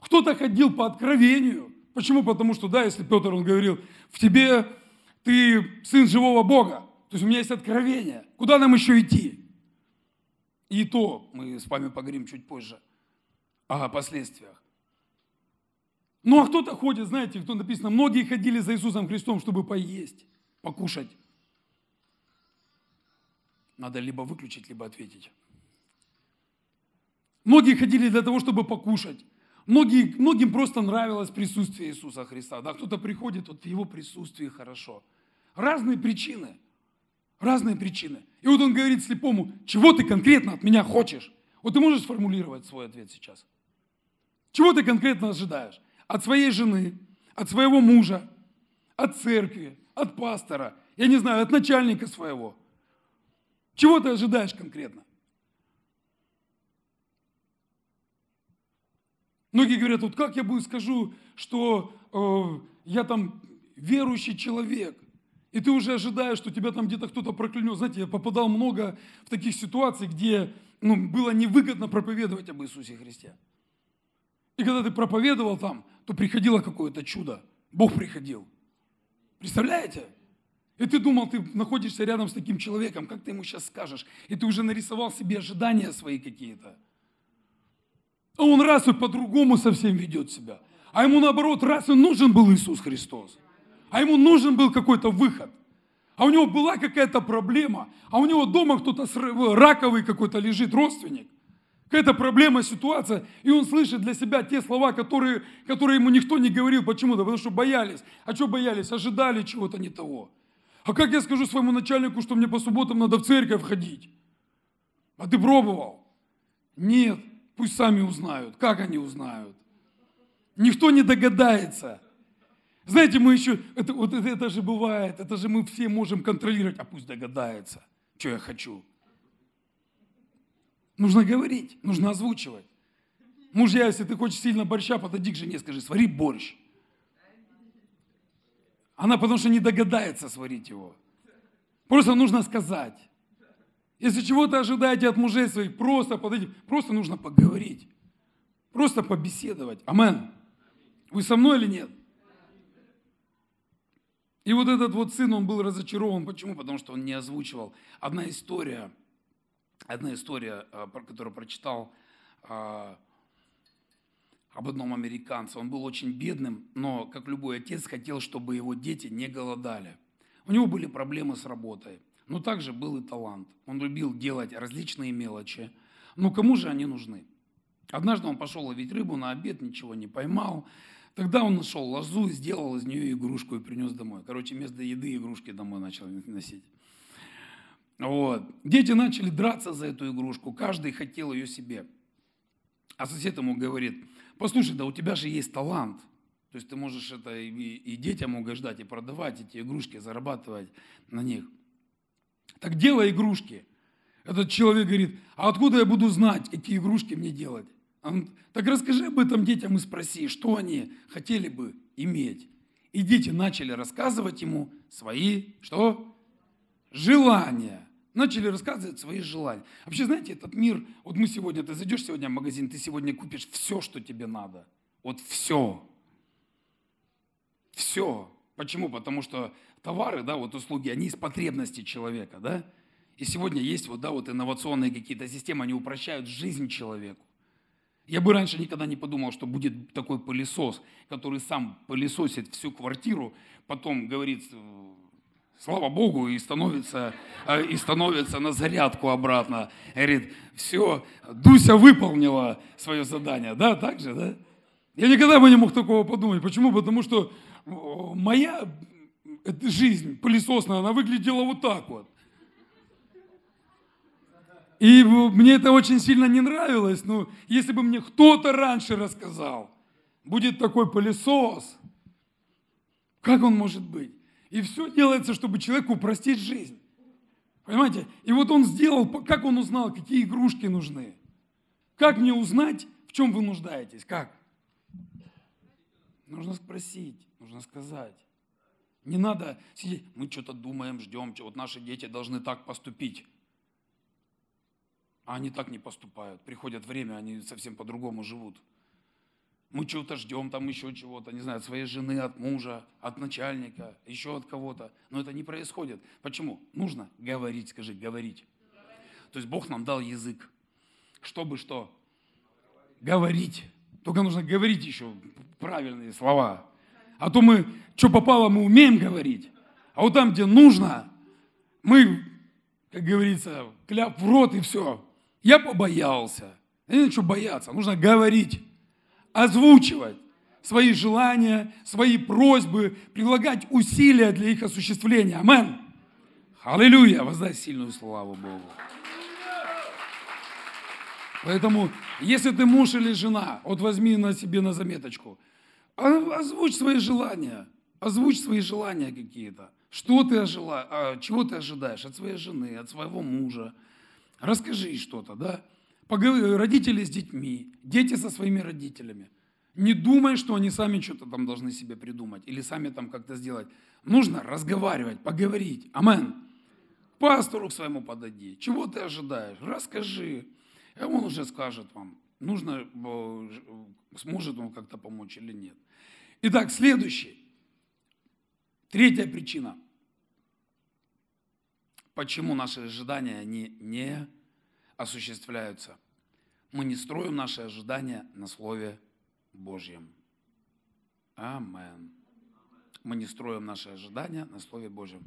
Кто-то ходил по откровению. Почему? Потому что, да, если Петр, он говорил, в тебе ты сын живого Бога. То есть у меня есть откровение. Куда нам еще идти? И то мы с вами поговорим чуть позже о последствиях. Ну а кто-то ходит, знаете, кто написано, многие ходили за Иисусом Христом, чтобы поесть, покушать. Надо либо выключить, либо ответить. Многие ходили для того, чтобы покушать. Многие, многим просто нравилось присутствие Иисуса Христа. Да, кто-то приходит, вот в его присутствии хорошо. Разные причины – Разные причины. И вот он говорит слепому, чего ты конкретно от меня хочешь? Вот ты можешь сформулировать свой ответ сейчас? Чего ты конкретно ожидаешь? От своей жены, от своего мужа, от церкви, от пастора, я не знаю, от начальника своего. Чего ты ожидаешь конкретно? Многие говорят, вот как я буду скажу, что э, я там верующий человек, и ты уже ожидаешь, что тебя там где-то кто-то проклянет. Знаете, я попадал много в таких ситуаций, где ну, было невыгодно проповедовать об Иисусе Христе. И когда ты проповедовал там, то приходило какое-то чудо. Бог приходил. Представляете? И ты думал, ты находишься рядом с таким человеком, как ты ему сейчас скажешь? И ты уже нарисовал себе ожидания свои какие-то. А он раз и по-другому совсем ведет себя. А ему наоборот, раз и нужен был Иисус Христос. А ему нужен был какой-то выход. А у него была какая-то проблема. А у него дома кто-то раковый какой-то лежит, родственник. Какая-то проблема, ситуация. И он слышит для себя те слова, которые, которые ему никто не говорил. Почему-то, потому что боялись. А что боялись? Ожидали чего-то не того. А как я скажу своему начальнику, что мне по субботам надо в церковь ходить? А ты пробовал? Нет. Пусть сами узнают. Как они узнают? Никто не догадается. Знаете, мы еще, это, вот это, это же бывает, это же мы все можем контролировать, а пусть догадается, что я хочу. Нужно говорить, нужно озвучивать. Мужья, если ты хочешь сильно борща, подойди к жене, скажи, свари борщ. Она потому что не догадается сварить его. Просто нужно сказать. Если чего-то ожидаете от мужей своих, просто подойти, просто нужно поговорить. Просто побеседовать. Амен. Вы со мной или нет? И вот этот вот сын, он был разочарован. Почему? Потому что он не озвучивал. Одна история, одна история, а, которую прочитал а, об одном американце. Он был очень бедным, но, как любой отец, хотел, чтобы его дети не голодали. У него были проблемы с работой. Но также был и талант. Он любил делать различные мелочи. Но кому же они нужны? Однажды он пошел ловить рыбу на обед, ничего не поймал. Тогда он нашел лозу, сделал из нее игрушку и принес домой. Короче, вместо еды игрушки домой начал носить. Вот. Дети начали драться за эту игрушку, каждый хотел ее себе. А сосед ему говорит, послушай, да у тебя же есть талант. То есть ты можешь это и, и детям угождать, и продавать эти игрушки, зарабатывать на них. Так делай игрушки. Этот человек говорит, а откуда я буду знать, какие игрушки мне делать? Он, так расскажи об этом детям и спроси, что они хотели бы иметь. И дети начали рассказывать ему свои, что? Желания. Начали рассказывать свои желания. Вообще, знаете, этот мир, вот мы сегодня, ты зайдешь сегодня в магазин, ты сегодня купишь все, что тебе надо. Вот все. Все. Почему? Потому что товары, да, вот услуги, они из потребностей человека, да. И сегодня есть вот, да, вот инновационные какие-то системы, они упрощают жизнь человеку. Я бы раньше никогда не подумал, что будет такой пылесос, который сам пылесосит всю квартиру, потом говорит, слава Богу, и становится, а, и становится на зарядку обратно. Говорит, все, Дуся выполнила свое задание. Да, так же, да? Я никогда бы не мог такого подумать. Почему? Потому что моя жизнь пылесосная, она выглядела вот так вот. И мне это очень сильно не нравилось, но если бы мне кто-то раньше рассказал, будет такой пылесос, как он может быть? И все делается, чтобы человеку упростить жизнь. Понимаете? И вот он сделал, как он узнал, какие игрушки нужны? Как мне узнать, в чем вы нуждаетесь? Как? Нужно спросить, нужно сказать. Не надо сидеть, мы что-то думаем, ждем, вот наши дети должны так поступить. А они так не поступают. Приходит время, они совсем по-другому живут. Мы чего-то ждем, там еще чего-то, не знаю, от своей жены, от мужа, от начальника, еще от кого-то. Но это не происходит. Почему? Нужно говорить, скажи, говорить. То есть Бог нам дал язык, чтобы что? Говорить. Только нужно говорить еще правильные слова. А то мы, что попало, мы умеем говорить. А вот там, где нужно, мы, как говорится, кляп в рот и все. Я побоялся. Не что бояться, нужно говорить, озвучивать свои желания, свои просьбы, прилагать усилия для их осуществления. Амен. Аллилуйя. Воздай сильную славу Богу. Поэтому, если ты муж или жена, вот возьми на себе на заметочку, озвучь свои желания. Озвучь свои желания какие-то. Что ты ожила... а, чего ты ожидаешь от своей жены, от своего мужа? Расскажи что-то, да? Поговори, родители с детьми, дети со своими родителями. Не думай, что они сами что-то там должны себе придумать или сами там как-то сделать. Нужно разговаривать, поговорить. Амен. Пастору к своему подойди. Чего ты ожидаешь? Расскажи. Он уже скажет вам, нужно, э, сможет он как-то помочь или нет. Итак, следующий. Третья причина. Почему наши ожидания они не осуществляются? Мы не строим наши ожидания на Слове Божьем. Амен. Мы не строим наши ожидания на Слове Божьем.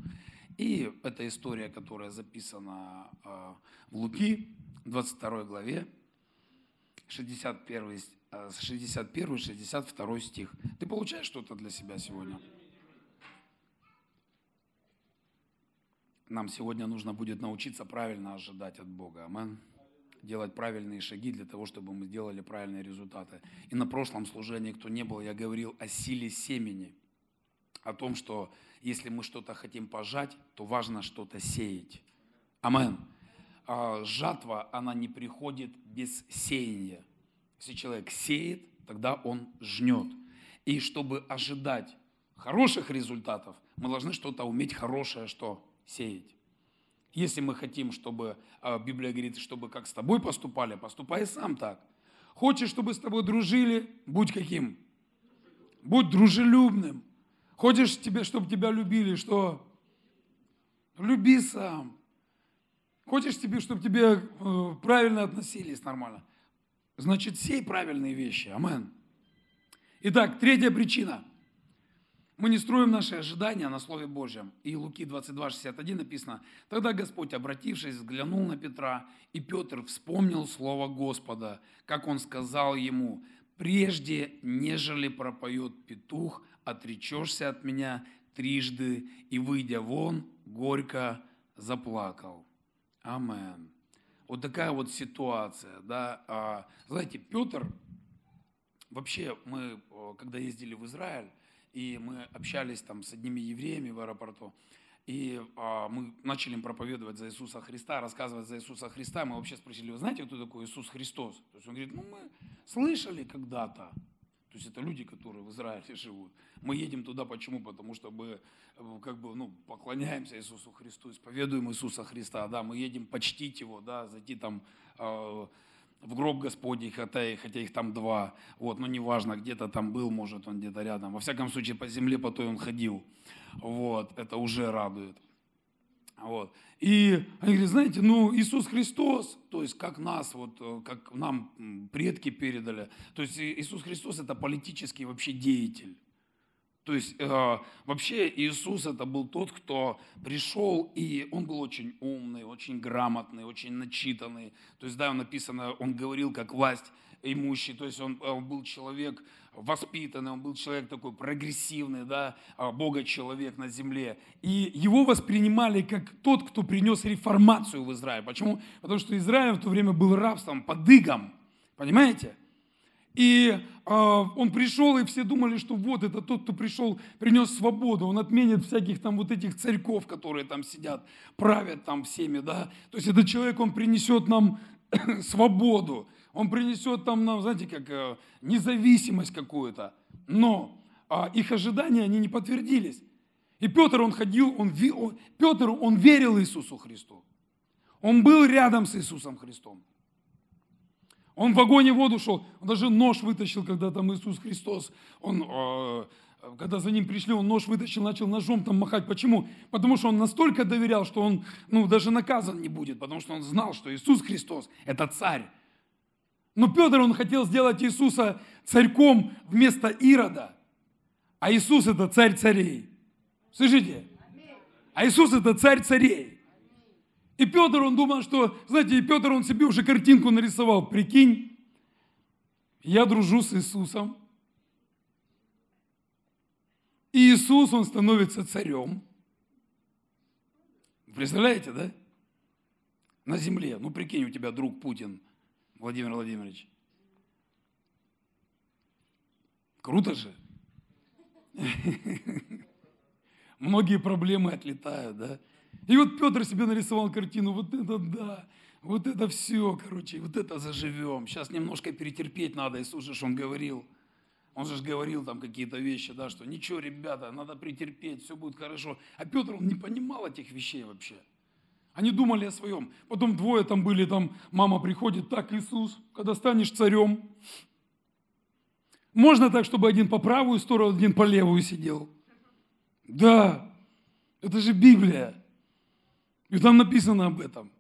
И эта история, которая записана э, в Луки, 22 главе, 61, 61 62 стих. Ты получаешь что-то для себя сегодня? Нам сегодня нужно будет научиться правильно ожидать от Бога. Амин. Делать правильные шаги для того, чтобы мы сделали правильные результаты. И на прошлом служении, кто не был, я говорил о силе семени. О том, что если мы что-то хотим пожать, то важно что-то сеять. Амин. А жатва, она не приходит без сеяния. Если человек сеет, тогда он жнет. И чтобы ожидать хороших результатов, мы должны что-то уметь хорошее, что сеять. Если мы хотим, чтобы, а, Библия говорит, чтобы как с тобой поступали, поступай сам так. Хочешь, чтобы с тобой дружили, будь каким? Будь дружелюбным. Хочешь, тебе, чтобы тебя любили, что? Люби сам. Хочешь, тебе, чтобы тебе э, правильно относились нормально? Значит, сей правильные вещи. Амен. Итак, третья причина – мы не строим наши ожидания на Слове Божьем. И Луки 22, 61 написано, «Тогда Господь, обратившись, взглянул на Петра, и Петр вспомнил Слово Господа, как он сказал ему, «Прежде, нежели пропоет петух, отречешься от меня трижды, и, выйдя вон, горько заплакал». Амен. Вот такая вот ситуация, да. А, знаете, Петр, вообще мы, когда ездили в Израиль, и мы общались там с одними евреями в аэропорту, и а, мы начали им проповедовать за Иисуса Христа, рассказывать за Иисуса Христа. Мы вообще спросили, вы знаете, кто такой Иисус Христос? То есть он говорит, ну мы слышали когда-то. То есть это люди, которые в Израиле живут. Мы едем туда почему? Потому что мы э, как бы, ну, поклоняемся Иисусу Христу, исповедуем Иисуса Христа, да, мы едем почтить Его, да, зайти там э, в гроб Господень, хотя, хотя их там два, вот, но неважно, где-то там был, может, он где-то рядом. Во всяком случае, по земле по той он ходил, вот, это уже радует. Вот. И они говорят, знаете, ну Иисус Христос, то есть как нас, вот, э, как нам предки передали, то есть Иисус Христос это политический вообще деятель. То есть э, вообще Иисус это был тот, кто пришел, и он был очень умный, очень грамотный, очень начитанный. То есть, да, написано, он говорил как власть имущий, то есть он, был человек воспитанный, он был человек такой прогрессивный, да, а, Бога человек на земле. И его воспринимали как тот, кто принес реформацию в Израиль. Почему? Потому что Израиль в то время был рабством, под игом. Понимаете? И э, он пришел, и все думали, что вот это тот, кто пришел, принес свободу. Он отменит всяких там вот этих царьков, которые там сидят, правят там всеми, да. То есть этот человек, он принесет нам свободу. Он принесет там нам, знаете, как э, независимость какую-то. Но э, их ожидания, они не подтвердились. И Петр, он ходил, он, он, Петр, он верил Иисусу Христу. Он был рядом с Иисусом Христом. Он в огонь воду шел. Он даже нож вытащил, когда там Иисус Христос, он, э, когда за ним пришли, он нож вытащил, начал ножом там махать. Почему? Потому что он настолько доверял, что он ну, даже наказан не будет, потому что он знал, что Иисус Христос – это царь. Но Петр, он хотел сделать Иисуса царьком вместо Ирода. А Иисус – это царь царей. Слышите? А Иисус – это царь царей. И Петр, он думал, что, знаете, и Петр, он себе уже картинку нарисовал. Прикинь, я дружу с Иисусом. И Иисус, он становится царем. Представляете, да? На земле. Ну, прикинь, у тебя друг Путин, Владимир Владимирович. Круто же. Многие проблемы отлетают, да? И вот Петр себе нарисовал картину, вот это да, вот это все, короче, вот это заживем. Сейчас немножко перетерпеть надо, Иисус же он говорил. Он же говорил там какие-то вещи, да, что ничего, ребята, надо претерпеть, все будет хорошо. А Петр, он не понимал этих вещей вообще. Они думали о своем. Потом двое там были, там мама приходит, так, Иисус, когда станешь царем, можно так, чтобы один по правую сторону, один по левую сидел? Да, это же Библия. И там написано об этом.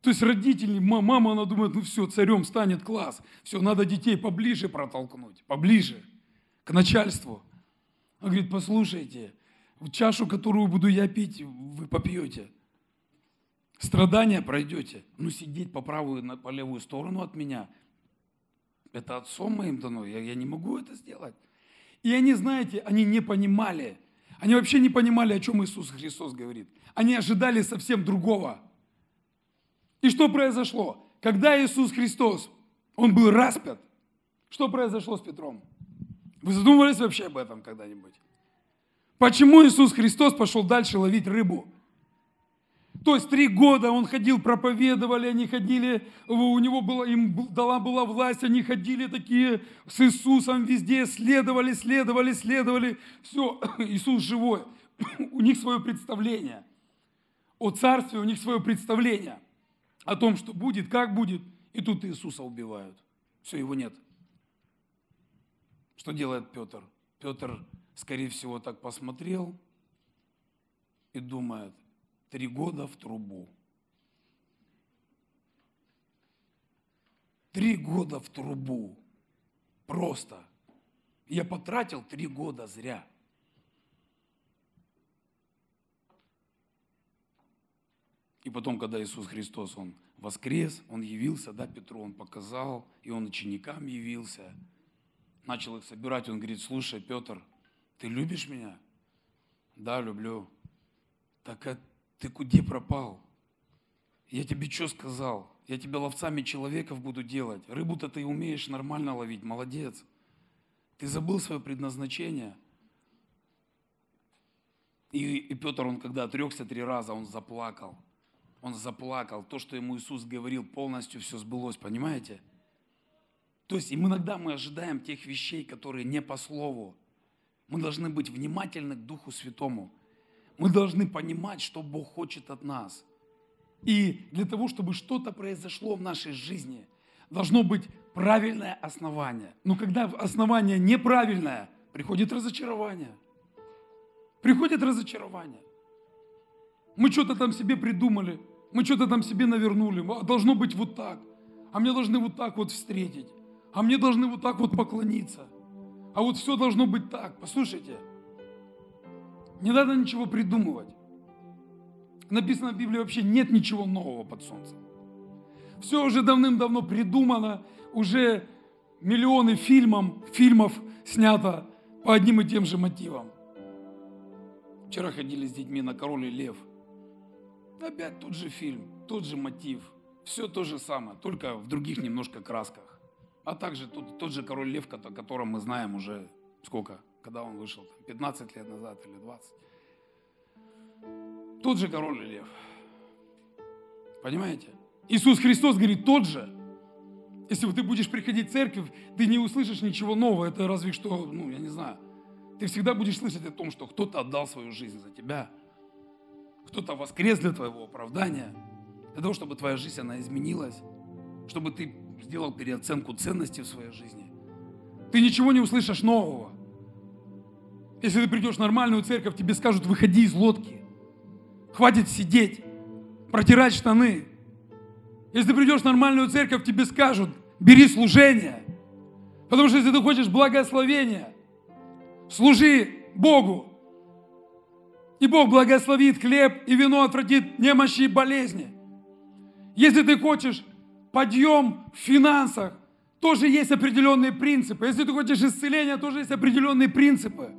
То есть родители, мама, она думает, ну все, царем станет класс. Все, надо детей поближе протолкнуть, поближе, к начальству. Он говорит, послушайте, чашу, которую буду я пить, вы попьете. Страдания пройдете. Но сидеть по правую, по левую сторону от меня, это отцом моим дано, я, я не могу это сделать. И они, знаете, они не понимали, они вообще не понимали, о чем Иисус Христос говорит. Они ожидали совсем другого. И что произошло? Когда Иисус Христос, Он был распят, что произошло с Петром? Вы задумывались вообще об этом когда-нибудь? Почему Иисус Христос пошел дальше ловить рыбу? То есть три года он ходил, проповедовали, они ходили, у него была, им дала была власть, они ходили такие с Иисусом везде, следовали, следовали, следовали. Все, Иисус живой. У них свое представление. О царстве у них свое представление. О том, что будет, как будет. И тут Иисуса убивают. Все, его нет. Что делает Петр? Петр, скорее всего, так посмотрел и думает – три года в трубу. Три года в трубу. Просто. Я потратил три года зря. И потом, когда Иисус Христос, Он воскрес, Он явился, да, Петру Он показал, и Он ученикам явился, начал их собирать, Он говорит, слушай, Петр, ты любишь меня? Да, люблю. Так ты куда пропал? Я тебе что сказал? Я тебя ловцами человеков буду делать. Рыбу-то ты умеешь нормально ловить, молодец. Ты забыл свое предназначение. И, и Петр, он когда отрекся три раза, он заплакал. Он заплакал. То, что ему Иисус говорил, полностью все сбылось, понимаете? То есть иногда мы ожидаем тех вещей, которые не по слову. Мы должны быть внимательны к Духу Святому. Мы должны понимать, что Бог хочет от нас. И для того, чтобы что-то произошло в нашей жизни, должно быть правильное основание. Но когда основание неправильное, приходит разочарование. Приходит разочарование. Мы что-то там себе придумали, мы что-то там себе навернули. А должно быть вот так. А мне должны вот так вот встретить. А мне должны вот так вот поклониться. А вот все должно быть так. Послушайте, не надо ничего придумывать. Написано в Библии вообще нет ничего нового под солнцем. Все уже давным-давно придумано, уже миллионы фильмов, фильмов снято по одним и тем же мотивам. Вчера ходили с детьми на «Король и лев». Опять тот же фильм, тот же мотив, все то же самое, только в других немножко красках. А также тот, тот же «Король лев», о котором мы знаем уже сколько? Когда он вышел, 15 лет назад или 20. Тот же король и лев. Понимаете? Иисус Христос говорит, тот же. Если ты будешь приходить в церковь, ты не услышишь ничего нового. Это разве что, ну, я не знаю. Ты всегда будешь слышать о том, что кто-то отдал свою жизнь за тебя. Кто-то воскрес для твоего оправдания. Для того, чтобы твоя жизнь, она изменилась. Чтобы ты сделал переоценку ценностей в своей жизни. Ты ничего не услышишь нового. Если ты придешь в нормальную церковь, тебе скажут, выходи из лодки. Хватит сидеть, протирать штаны. Если ты придешь в нормальную церковь, тебе скажут, бери служение. Потому что если ты хочешь благословения, служи Богу. И Бог благословит хлеб и вино отвратит немощи и болезни. Если ты хочешь подъем в финансах, тоже есть определенные принципы. Если ты хочешь исцеления, тоже есть определенные принципы.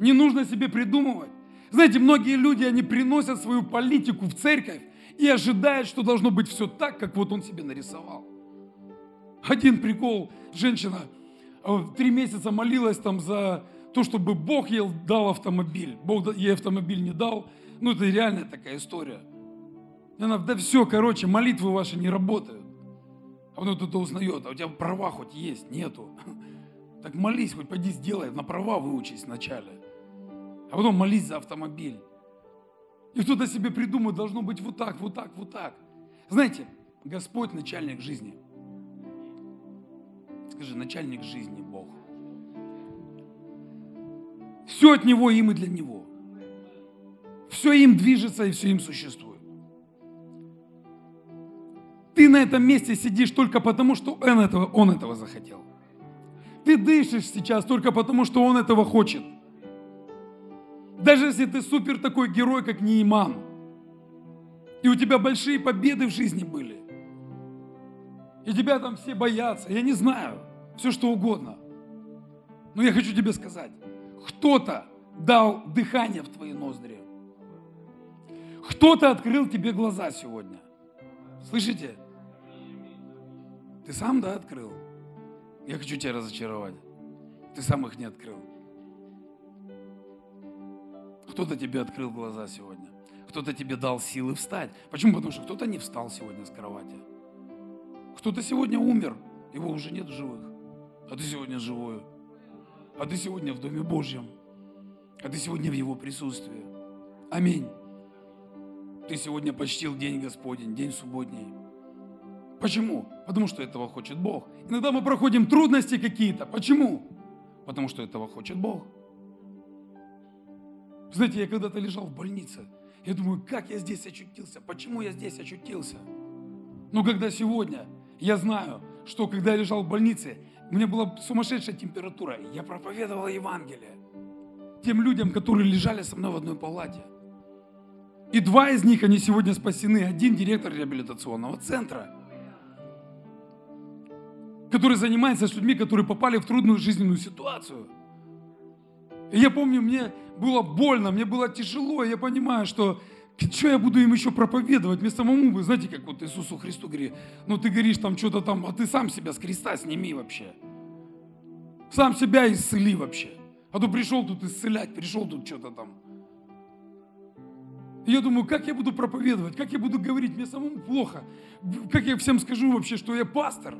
Не нужно себе придумывать. Знаете, многие люди, они приносят свою политику в церковь и ожидают, что должно быть все так, как вот он себе нарисовал. Один прикол, женщина э, три месяца молилась там за то, чтобы Бог ей дал автомобиль. Бог ей автомобиль не дал. Ну, это реальная такая история. И она, да все, короче, молитвы ваши не работают. А потом кто-то узнает, а у тебя права хоть есть? Нету. Так молись, хоть пойди сделай, на права выучись вначале. А потом молись за автомобиль. И кто-то себе придумает, должно быть вот так, вот так, вот так. Знаете, Господь начальник жизни. Скажи, начальник жизни Бог. Все от Него, им и для Него. Все им движется и все им существует. Ты на этом месте сидишь только потому, что он этого, он этого захотел. Ты дышишь сейчас только потому, что он этого хочет. Даже если ты супер такой герой, как Нейман, и у тебя большие победы в жизни были, и тебя там все боятся, я не знаю, все что угодно. Но я хочу тебе сказать, кто-то дал дыхание в твои ноздри. Кто-то открыл тебе глаза сегодня. Слышите? Ты сам, да, открыл? Я хочу тебя разочаровать. Ты сам их не открыл. Кто-то тебе открыл глаза сегодня. Кто-то тебе дал силы встать. Почему? Потому что кто-то не встал сегодня с кровати. Кто-то сегодня умер, его уже нет в живых. А ты сегодня живой. А ты сегодня в Доме Божьем. А ты сегодня в Его присутствии. Аминь. Ты сегодня почтил день Господень, день субботний. Почему? Потому что этого хочет Бог. Иногда мы проходим трудности какие-то. Почему? Потому что этого хочет Бог. Знаете, я когда-то лежал в больнице, я думаю, как я здесь очутился, почему я здесь очутился. Но когда сегодня я знаю, что когда я лежал в больнице, у меня была сумасшедшая температура, я проповедовал Евангелие тем людям, которые лежали со мной в одной палате. И два из них, они сегодня спасены. Один директор реабилитационного центра, который занимается с людьми, которые попали в трудную жизненную ситуацию. И я помню, мне было больно, мне было тяжело, я понимаю, что что я буду им еще проповедовать? Мне самому, вы знаете, как вот Иисусу Христу говорит, ну ты говоришь там что-то там, а ты сам себя с креста сними вообще. Сам себя исцели вообще. А то пришел тут исцелять, пришел тут что-то там. И я думаю, как я буду проповедовать, как я буду говорить, мне самому плохо. Как я всем скажу вообще, что я пастор?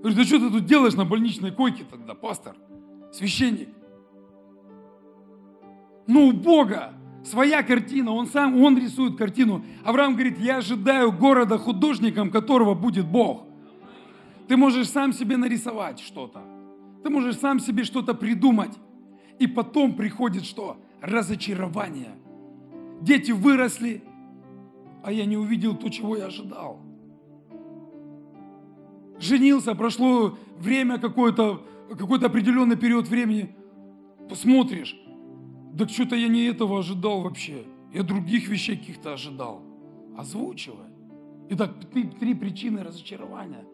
Говорю, да что ты тут делаешь на больничной койке тогда, пастор, священник? Ну, у Бога своя картина, он сам, он рисует картину. Авраам говорит, я ожидаю города художником, которого будет Бог. Ты можешь сам себе нарисовать что-то. Ты можешь сам себе что-то придумать. И потом приходит что? Разочарование. Дети выросли, а я не увидел то, чего я ожидал. Женился, прошло время какое-то, какой-то определенный период времени. Посмотришь, да что-то я не этого ожидал вообще. Я других вещей каких-то ожидал. Озвучивай. Итак, три, три причины разочарования.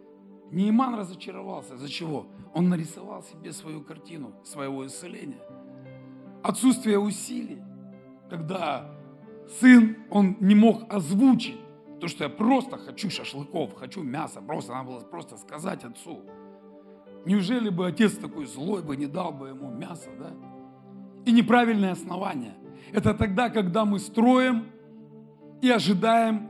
Нейман разочаровался. За чего? Он нарисовал себе свою картину, своего исцеления. Отсутствие усилий, когда сын, он не мог озвучить то, что я просто хочу шашлыков, хочу мяса, просто надо было просто сказать отцу. Неужели бы отец такой злой бы не дал бы ему мясо, да? И неправильное основание. Это тогда, когда мы строим и ожидаем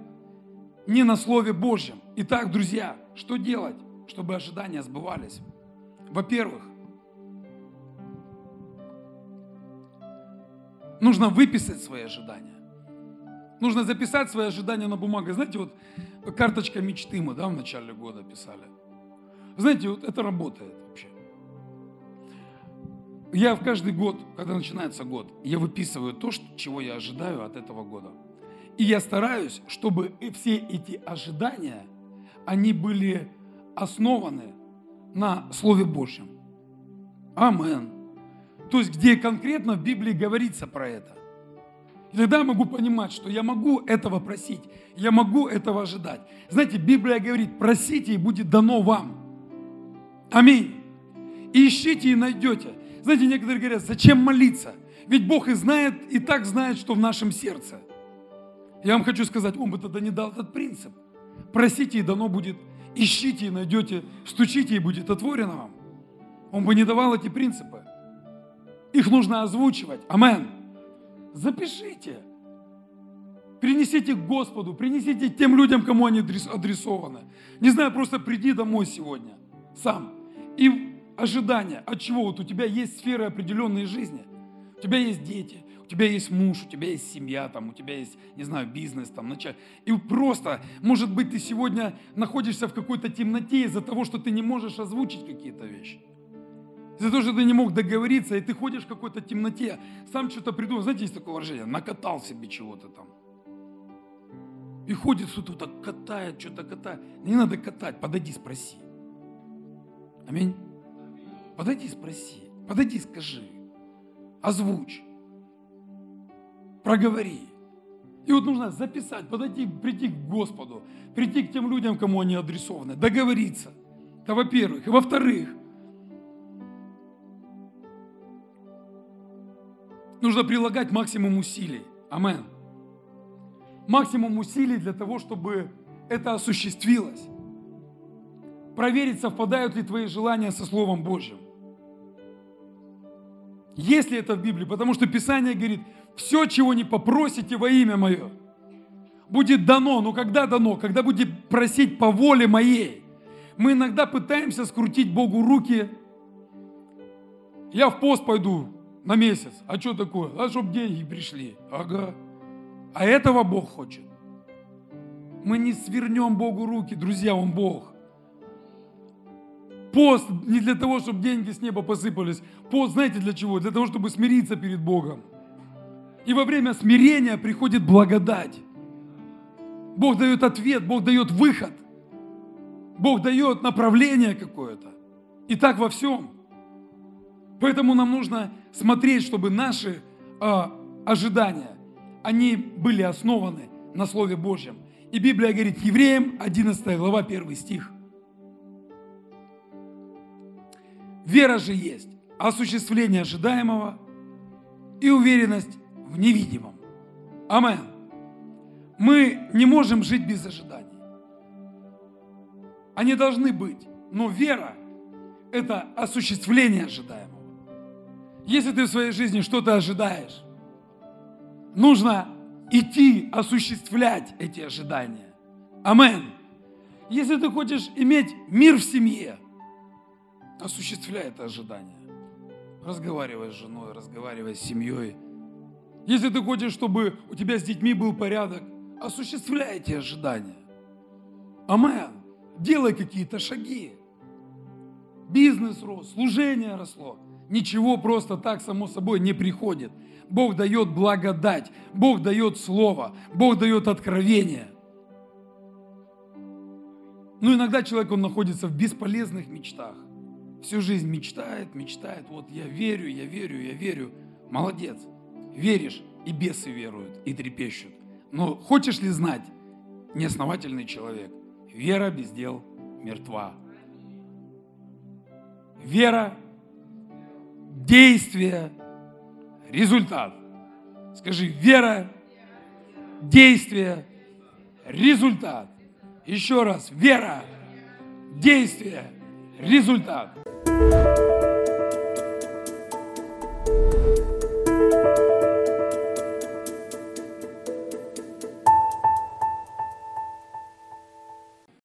не на Слове Божьем. Итак, друзья, что делать, чтобы ожидания сбывались? Во-первых, нужно выписать свои ожидания. Нужно записать свои ожидания на бумагу. Знаете, вот карточка мечты мы да, в начале года писали. Знаете, вот это работает. Я в каждый год, когда начинается год, я выписываю то, чего я ожидаю от этого года. И я стараюсь, чтобы все эти ожидания, они были основаны на Слове Божьем. Амен. То есть, где конкретно в Библии говорится про это. И тогда я могу понимать, что я могу этого просить, я могу этого ожидать. Знаете, Библия говорит, просите и будет дано вам. Аминь. Ищите и найдете. Знаете, некоторые говорят, зачем молиться? Ведь Бог и знает, и так знает, что в нашем сердце. Я вам хочу сказать, он бы тогда не дал этот принцип. Просите, и дано будет. Ищите, и найдете. Стучите, и будет отворено вам. Он бы не давал эти принципы. их нужно озвучивать. Амен. Запишите. Принесите к Господу, принесите тем людям, кому они адресованы. Не знаю, просто приди домой сегодня сам. И ожидания, от чего? Вот у тебя есть сферы определенной жизни. У тебя есть дети, у тебя есть муж, у тебя есть семья, там, у тебя есть, не знаю, бизнес, там, начать. И просто, может быть, ты сегодня находишься в какой-то темноте из-за того, что ты не можешь озвучить какие-то вещи. Из-за того, что ты не мог договориться, и ты ходишь в какой-то темноте, сам что-то придумал. Знаете, есть такое выражение, накатал себе чего-то там. И ходит кто-то так катает, что-то катает. Не надо катать, подойди, спроси. Аминь. Подойди, спроси. Подойди, скажи. Озвучь. Проговори. И вот нужно записать, подойти, прийти к Господу, прийти к тем людям, кому они адресованы, договориться. Это во-первых. И во-вторых, нужно прилагать максимум усилий. Амен. Максимум усилий для того, чтобы это осуществилось. Проверить, совпадают ли твои желания со Словом Божьим. Есть ли это в Библии? Потому что Писание говорит, все, чего не попросите во имя Мое, будет дано. Но когда дано? Когда будете просить по воле Моей. Мы иногда пытаемся скрутить Богу руки. Я в пост пойду на месяц. А что такое? А чтобы деньги пришли. Ага. А этого Бог хочет. Мы не свернем Богу руки, друзья, Он Бог. Пост не для того, чтобы деньги с неба посыпались. Пост, знаете для чего? Для того, чтобы смириться перед Богом. И во время смирения приходит благодать. Бог дает ответ, Бог дает выход. Бог дает направление какое-то. И так во всем. Поэтому нам нужно смотреть, чтобы наши э, ожидания, они были основаны на Слове Божьем. И Библия говорит, Евреям 11 глава 1 стих. Вера же есть осуществление ожидаемого и уверенность в невидимом. Амен. Мы не можем жить без ожиданий. Они должны быть. Но вера – это осуществление ожидаемого. Если ты в своей жизни что-то ожидаешь, нужно идти осуществлять эти ожидания. Амен. Если ты хочешь иметь мир в семье – осуществляй это ожидание. Разговаривай с женой, разговаривай с семьей. Если ты хочешь, чтобы у тебя с детьми был порядок, осуществляй эти ожидания. Амен. Делай какие-то шаги. Бизнес рос, служение росло. Ничего просто так само собой не приходит. Бог дает благодать, Бог дает слово, Бог дает откровение. Но иногда человек, он находится в бесполезных мечтах всю жизнь мечтает, мечтает, вот я верю, я верю, я верю. Молодец, веришь, и бесы веруют, и трепещут. Но хочешь ли знать, неосновательный человек, вера без дел мертва. Вера, действие, результат. Скажи, вера, действие, результат. Еще раз, вера, действие, результат. Música